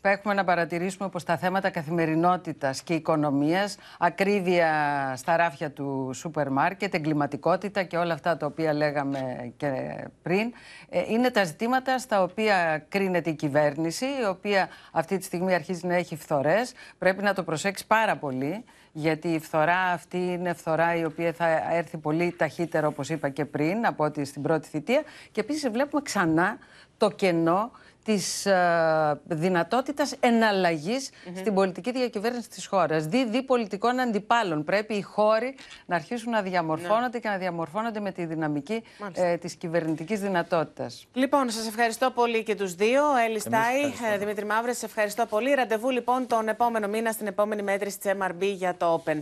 έχουμε να παρατηρήσουμε πως τα θέματα καθημερινότητας και οικονομίας, ακρίβεια στα ράφια του σούπερ μάρκετ, εγκληματικότητα και όλα αυτά τα οποία λέγαμε και πριν, ε, είναι τα ζητήματα στα οποία κρίνεται η κυβέρνηση, η οποία αυτή τη στιγμή αρχίζει να έχει φθορές. Πρέπει να το προσέξει πάρα πολύ, γιατί η φθορά αυτή είναι φθορά η οποία θα έρθει πολύ ταχύτερα, όπως είπα και πριν, από ό,τι στην πρώτη θητεία. Και επίσης βλέπουμε ξανά το κενό της ε, δυνατότητας εναλλαγής στην πολιτική διακυβέρνηση της χώρας. Δι, δι πολιτικών αντιπάλων. Πρέπει οι χώροι να αρχίσουν να διαμορφώνονται και να διαμορφώνονται με τη δυναμική ε, της κυβερνητικής δυνατότητας. Λοιπόν, σας ευχαριστώ πολύ και τους δύο. Έλλη Στάι, ε, Δημήτρη Μαύρε, σε ευχαριστώ πολύ. Ραντεβού λοιπόν τον επόμενο μήνα στην επόμενη μέτρηση της MRB για το Open.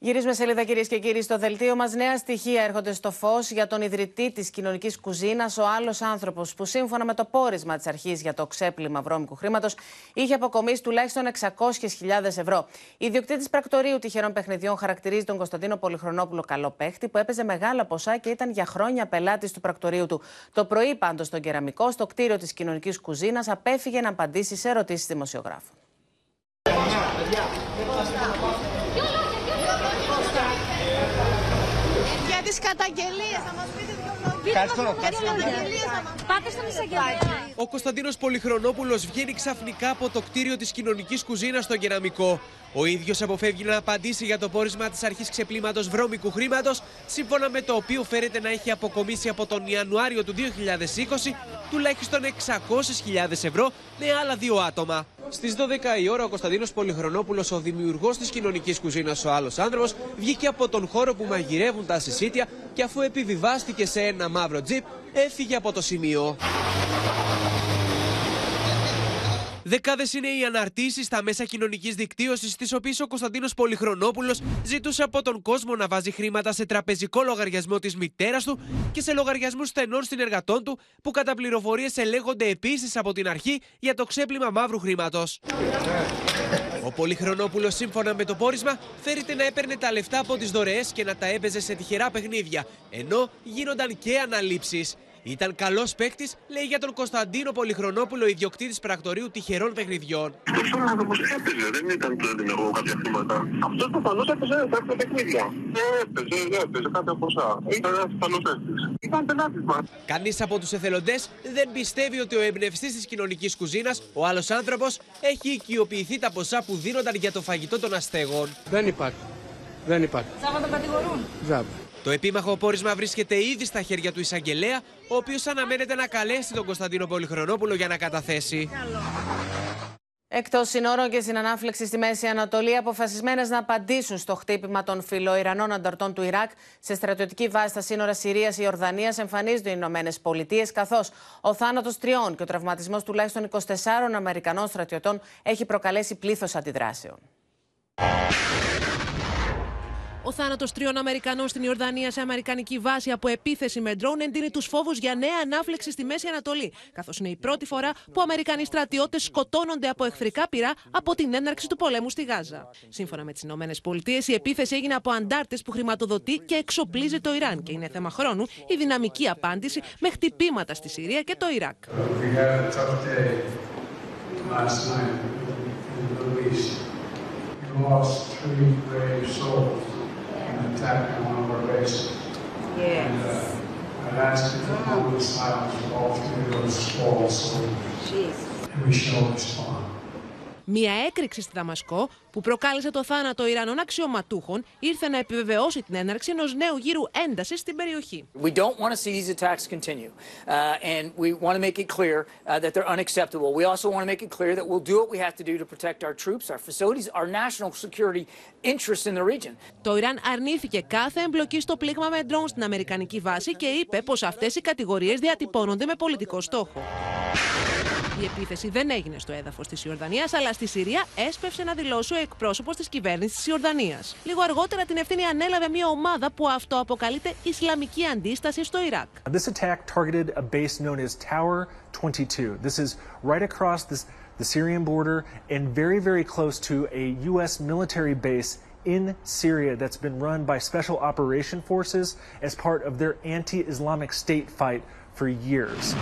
Γυρίζουμε σελίδα κυρίες και κύριοι στο δελτίο μας. Νέα στοιχεία έρχονται στο φως για τον ιδρυτή της κοινωνικής κουζίνας, ο άλλος άνθρωπος που σύμφωνα με το πόρισμα της αρχής για το ξέπλυμα βρώμικου χρήματος είχε αποκομίσει τουλάχιστον 600.000 ευρώ. Η ιδιοκτήτης πρακτορείου τυχερών παιχνιδιών χαρακτηρίζει τον Κωνσταντίνο Πολυχρονόπουλο καλό παίχτη που έπαιζε μεγάλα ποσά και ήταν για χρόνια πελάτης του πρακτορείου του. Το πρωί, πάντως, στον κεραμικό, στο κτίριο της κοινωνικής κουζίνας, απέφυγε να απαντήσει σε ερωτήσεις δημοσιογράφων. Για τις καταγγελίες, θα μας πείτε δύο λόγια. Ευχαριστώ. Για τις καταγγελίες θα μας Πάτε στον εισαγγελέα. Ο Κωνσταντίνος Πολυχρονόπουλος βγαίνει ξαφνικά από το κτίριο της κοινωνικής κουζίνας στο κεραμικό. Ο ίδιος αποφεύγει να απαντήσει για το πόρισμα της αρχής ξεπλήματος βρώμικου χρήματος, σύμφωνα με το οποίο φέρεται να έχει αποκομίσει από τον Ιανουάριο του 2020 τουλάχιστον 600.000 ευρώ με άλλα δύο άτομα. Στις 12 η ώρα, ο Κωνσταντίνος Πολυχρονόπουλος, ο δημιουργός της κοινωνικής κουζίνας, ο άλλος άνθρωπος, βγήκε από τον χώρο που μαγειρεύουν τα συσίτια και αφού επιβιβάστηκε σε ένα μαύρο τζιπ, έφυγε από το σημείο. Δεκάδες είναι οι αναρτήσεις στα μέσα κοινωνικής δικτύωσης, στις οποίες ο Κωνσταντίνος Πολυχρονόπουλος ζητούσε από τον κόσμο να βάζει χρήματα σε τραπεζικό λογαριασμό της μητέρας του και σε λογαριασμούς στενών συνεργατών του, που κατά πληροφορίες ελέγχονται επίσης από την αρχή για το ξέπλυμα μαύρου χρήματος. Ο Πολυχρονόπουλος, σύμφωνα με το πόρισμα, φέρεται να έπαιρνε τα λεφτά από τις δωρεές και να τα έπαιζε σε τυχερά παιχνίδια, ενώ γίνονταν και αναλήψεις. Ήταν καλός παίκτης, λέει για τον Κωνσταντίνο Πολυχρονόπουλο, ιδιοκτήτης πρακτορείου τυχερών παιχνιδιών. Αυτό ο άνθρωπος έπαιζε, δεν ήταν το δυνατό κάποια χρήματα. Αυτός προφανώ έπαιζε κάποια παιχνίδια. Ε, έπαιζε, έπαιζε κάποια ποσά. Ήταν ένας πιθανό παίκτης. Ήταν πελάτης μας. Κανείς από τους εθελοντές δεν πιστεύει ότι ο εμπνευστής της κοινωνικής κουζίνας, ο άλλος άνθρωπος, έχει οικειοποιηθεί τα ποσά που δίνονταν για το φαγητό των αστέγων. Δεν υπάρχει. Δεν υπάρχει. Τζάβα τον κατηγορούν. Ζάμπ. Το επίμαχο πόρισμα βρίσκεται ήδη στα χέρια του εισαγγελέα, ο οποίος αναμένεται να καλέσει τον Κωνσταντίνο Πολυχρονόπουλο για να καταθέσει. Εκτός συνόρων και στην ανάφλεξη στη Μέση Ανατολή, αποφασισμένες να απαντήσουν στο χτύπημα των φιλοϊρανών ανταρτών του Ιράκ σε στρατιωτική βάση στα σύνορα Συρία-Ιορδανία, εμφανίζονται οι Ηνωμένες Πολιτείες, καθώς ο θάνατος τριών και ο τραυματισμός τουλάχιστον 24 Αμερικανών στρατιωτών έχει προκαλέσει πλήθος αντιδράσεων. Ο θάνατος τριών Αμερικανών στην Ιορδανία σε αμερικανική βάση από επίθεση με ντρόουν εντείνει τους φόβους για νέα ανάφλεξη στη Μέση Ανατολή, καθώς είναι η πρώτη φορά που Αμερικανοί στρατιώτες σκοτώνονται από εχθρικά πυρά από την έναρξη του πολέμου στη Γάζα. Σύμφωνα με τις ΗΠΑ, η επίθεση έγινε από αντάρτες που χρηματοδοτεί και εξοπλίζει το Ιράν και είναι θέμα χρόνου η δυναμική απάντηση με χτυπήματα στη Συρία και το Ιράκ. Attack on one of our bases. Yes. And, uh, I've asked if the moment silence for all three of those fallen soldiers. And we shall respond. Μια έκρηξη στη Δαμασκό που προκάλεσε το θάνατο Ιρανών αξιωματούχων ήρθε να επιβεβαιώσει την έναρξη ενός νέου γύρου έντασης στην περιοχή. We don't want to see these attacks continue, uh, and we want to make it clear uh, that they're unacceptable. We also want to make it clear that we'll do what we have to do to protect our troops, our facilities, our national security interests in the region. Το Ιράν αρνήθηκε κάθε εμπλοκή στο πλήγμα με ντρόουν στην Αμερικανική βάση και είπε πως αυτές οι κατηγορίες διατυπώνονται με πολιτικό στόχο. Η επίθεση δεν έγινε στο έδαφο τη Ιορδανία, αλλά στη Συρία έσπευσε να δηλώσει ο εκπρόσωπο τη κυβέρνηση τη Ιορδανία. Λίγο αργότερα την ευθύνη ανέλαβε μια ομάδα που αυτοαποκαλείται Ισλαμική Αντίσταση στο Ιράκ. This attack targeted a base known as Tower 22. This is right across this, the Syrian border and very, very close to a U.S. military base in Syria that's been run by Special Operation Forces as part of their anti-Islamic State fight for years.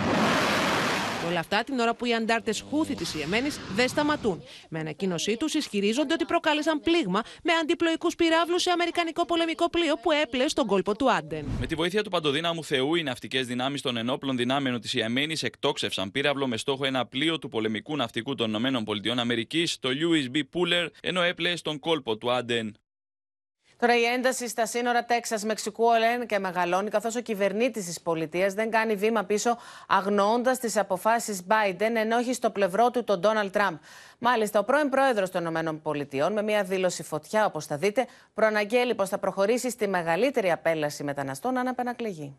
Όλα αυτά την ώρα που οι αντάρτες Χούθη της Ιεμένης δεν σταματούν. Με ανακοίνωσή τους ισχυρίζονται ότι προκάλεσαν πλήγμα με αντιπλοϊκούς πυράβλους σε αμερικανικό πολεμικό πλοίο που έπλεε στον κόλπο του Άντεν. Με τη βοήθεια του παντοδύναμου Θεού, οι ναυτικές δυνάμεις των ενόπλων δυνάμεων της Ιεμένης εκτόξευσαν πύραυλο με στόχο ένα πλοίο του πολεμικού ναυτικού των ΗΠΑ, το USB Puller, ενώ έπλεε στον κόλπο του Άντεν. Τώρα η ένταση στα σύνορα Τέξας-Μεξικού ολέν και μεγαλώνει, καθώς ο κυβερνήτης της πολιτείας δεν κάνει βήμα πίσω, αγνοώντας τις αποφάσεις Biden, ενώ έχει στο πλευρό του τον Ντόναλτ Τραμπ. Μάλιστα, ο πρώην πρόεδρος των ΗΠΑ, με μια δήλωση φωτιά, όπως θα δείτε, προαναγγέλει πως θα προχωρήσει στη μεγαλύτερη απέλαση μεταναστών αν απενακλεγεί.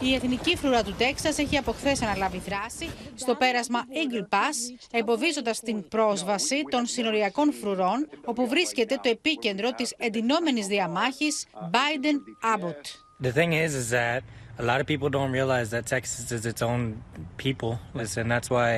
Η εθνική φρουρά του Τέξα έχει από χθε αναλάβει δράση στο πέρασμα Eagle Pass, εμποδίζοντα την πρόσβαση των συνοριακών φρουρών, όπου βρίσκεται το επίκεντρο τη εντυνόμενη διαμάχη Biden-Abbott. The thing is, is that a lot of people don't realize that Texas is its own people, and that's why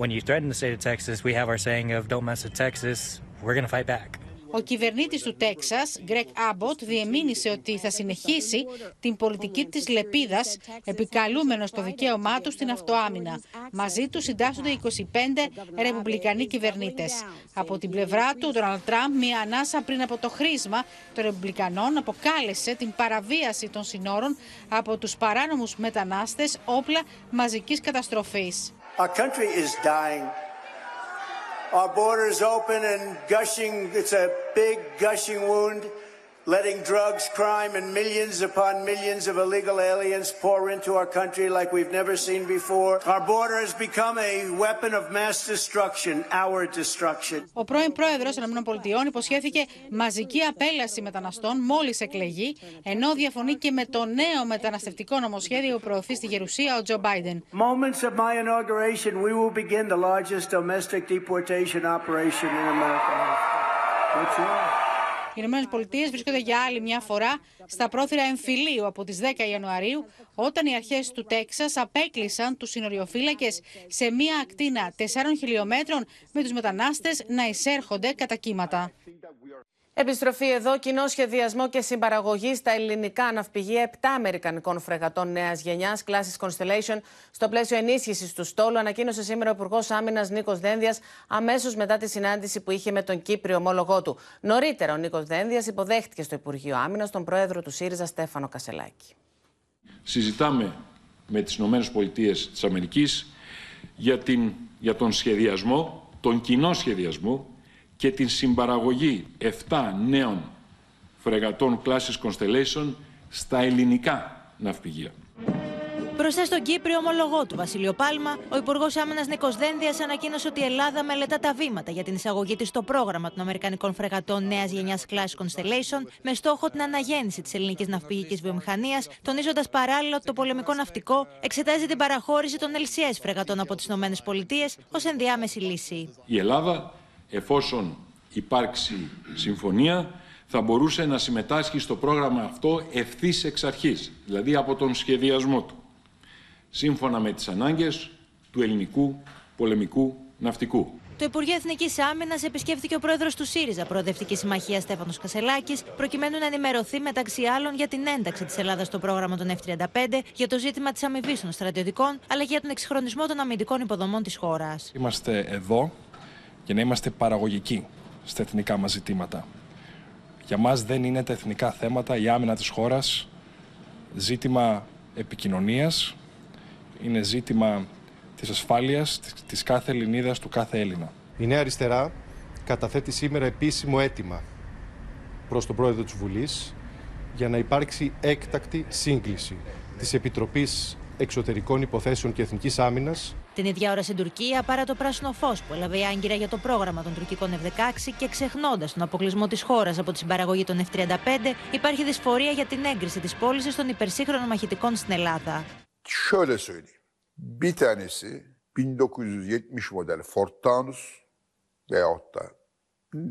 when you threaten the state of Texas, we have our saying of "Don't mess with Texas." We're going to fight back. Ο κυβερνήτης του Τέξας, Γκρέκ Άμποτ, διεμήνυσε ότι θα συνεχίσει την πολιτική της λεπίδας, επικαλούμενος το δικαίωμά του στην αυτοάμυνα. Μαζί του συντάσσονται 25 ρεπουμπλικανοί κυβερνήτες. Από την πλευρά του, ο Ντόναλτ Τραμπ, μία ανάσα πριν από το χρήσμα των ρεπουμπλικανών, αποκάλεσε την παραβίαση των συνόρων από τους παράνομους μετανάστες όπλα μαζικής καταστροφής. Our country is dying. Our borders open and gushing, it's a big gushing wound, letting drugs, crime, and millions upon millions of illegal aliens pour into our country like we've never seen before. Our border has become a weapon of mass destruction, our destruction. Ο πρώην πρόεδρος των ΗΠΑ υποσχέθηκε μαζική απέλαση μεταναστών μόλις εκλεγεί, ενώ διαφωνεί και με το νέο μεταναστευτικό νομοσχέδιο που προωθεί στη Γερουσία ο Τζο Μπάιντεν. Moments of my inauguration, we will begin the largest domestic deportation operation in America. That's right. Οι Ηνωμένες Πολιτείες βρίσκονται για άλλη μια φορά στα πρόθυρα εμφυλίου από τις 10 Ιανουαρίου, όταν οι αρχές του Τέξας απέκλεισαν τους συνοριοφύλακες σε μια ακτίνα 4 χιλιόμετρων με τους μετανάστες να εισέρχονται κατά κύματα. Επιστροφή εδώ, κοινό σχεδιασμό και συμπαραγωγή στα ελληνικά ναυπηγεία 7 Αμερικανικών φρεγατών νέας γενιάς, κλάση Constellation, στο πλαίσιο ενίσχυσης του στόλου, ανακοίνωσε σήμερα ο Υπουργός Άμυνας Νίκος Δένδιας, αμέσως μετά τη συνάντηση που είχε με τον Κύπριο ομόλογό του. Νωρίτερα, ο Νίκος Δένδιας υποδέχτηκε στο Υπουργείο Άμυνας τον πρόεδρο του ΣΥΡΙΖΑ Στέφανο Κασελάκη. Συζητάμε με τις ΗΠΑ για, την, για τον σχεδιασμό, τον κοινό σχεδιασμό και την συμπαραγωγή 7 νέων φρεγατών κλάσης Constellation στα ελληνικά ναυπηγεία. Μπροστά στον Κύπριο ομολογό του Βασίλειο Πάλμα, ο Υπουργός Άμυνας Νίκος Δένδιας ανακοίνωσε ότι η Ελλάδα μελετά τα βήματα για την εισαγωγή της στο πρόγραμμα των Αμερικανικών φρεγατών νέας γενιάς Class Constellation με στόχο την αναγέννηση της ελληνικής ναυπηγικής βιομηχανίας, τονίζοντας παράλληλα ότι το πολεμικό ναυτικό εξετάζει την παραχώρηση των LCS φρεγατών από τις ΗΠΑ ως ενδιάμεση λύση. Η Ελλάδα, εφόσον υπάρξει συμφωνία, θα μπορούσε να συμμετάσχει στο πρόγραμμα αυτό ευθύς εξ αρχής, δηλαδή από τον σχεδιασμό του, σύμφωνα με τις ανάγκες του ελληνικού πολεμικού ναυτικού. Το Υπουργείο Εθνικής Άμυνας επισκέφθηκε ο πρόεδρος του ΣΥΡΙΖΑ, Προοδευτική Συμμαχία Στέφανος Κασελάκης, προκειμένου να ενημερωθεί μεταξύ άλλων για την ένταξη της Ελλάδας στο πρόγραμμα των F-35, για το ζήτημα της αμοιβή των στρατιωτικών, αλλά και για τον εξυγχρονισμό των αμυντικών υποδομών της χώρας. Είμαστε εδώ για να είμαστε παραγωγικοί στα εθνικά μας ζητήματα. Για μας δεν είναι τα εθνικά θέματα, η άμυνα της χώρας, ζήτημα επικοινωνίας, είναι ζήτημα της ασφάλειας της κάθε Ελληνίδας, του κάθε Έλληνα. Η Νέα Αριστερά καταθέτει σήμερα επίσημο αίτημα προς τον Πρόεδρο της Βουλής για να υπάρξει έκτακτη σύγκληση της Επιτροπής Εξωτερικών Υποθέσεων και Εθνικής Άμυνας την ίδια ώρα στην Τουρκία, παρά το πράσινο φως που έλαβε η Άγκυρα για το πρόγραμμα των τουρκικών F-16 και ξεχνώντας τον αποκλεισμό της χώρας από τη συμπαραγωγή των F-35, υπάρχει δυσφορία για την έγκριση της πώλησης των υπερσύγχρονων μαχητικών στην Ελλάδα. Şöyle söyleyeyim. Bir tanesi 1970 model Ford Taunus veyahut da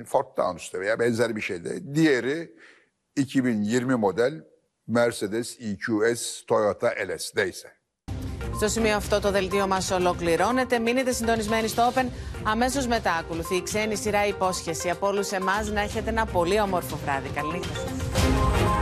Ford Taunus'ta veya benzer bir şeyde. Diğeri 2020 model Mercedes EQS Toyota LS'deyse. Στο σημείο αυτό το δελτίο μας ολοκληρώνεται. Μείνετε συντονισμένοι στο Open. Αμέσως μετά ακολουθεί η ξένη σειρά υπόσχεση. Από όλους εμάς να έχετε ένα πολύ όμορφο βράδυ. Καλή νύχτα σας.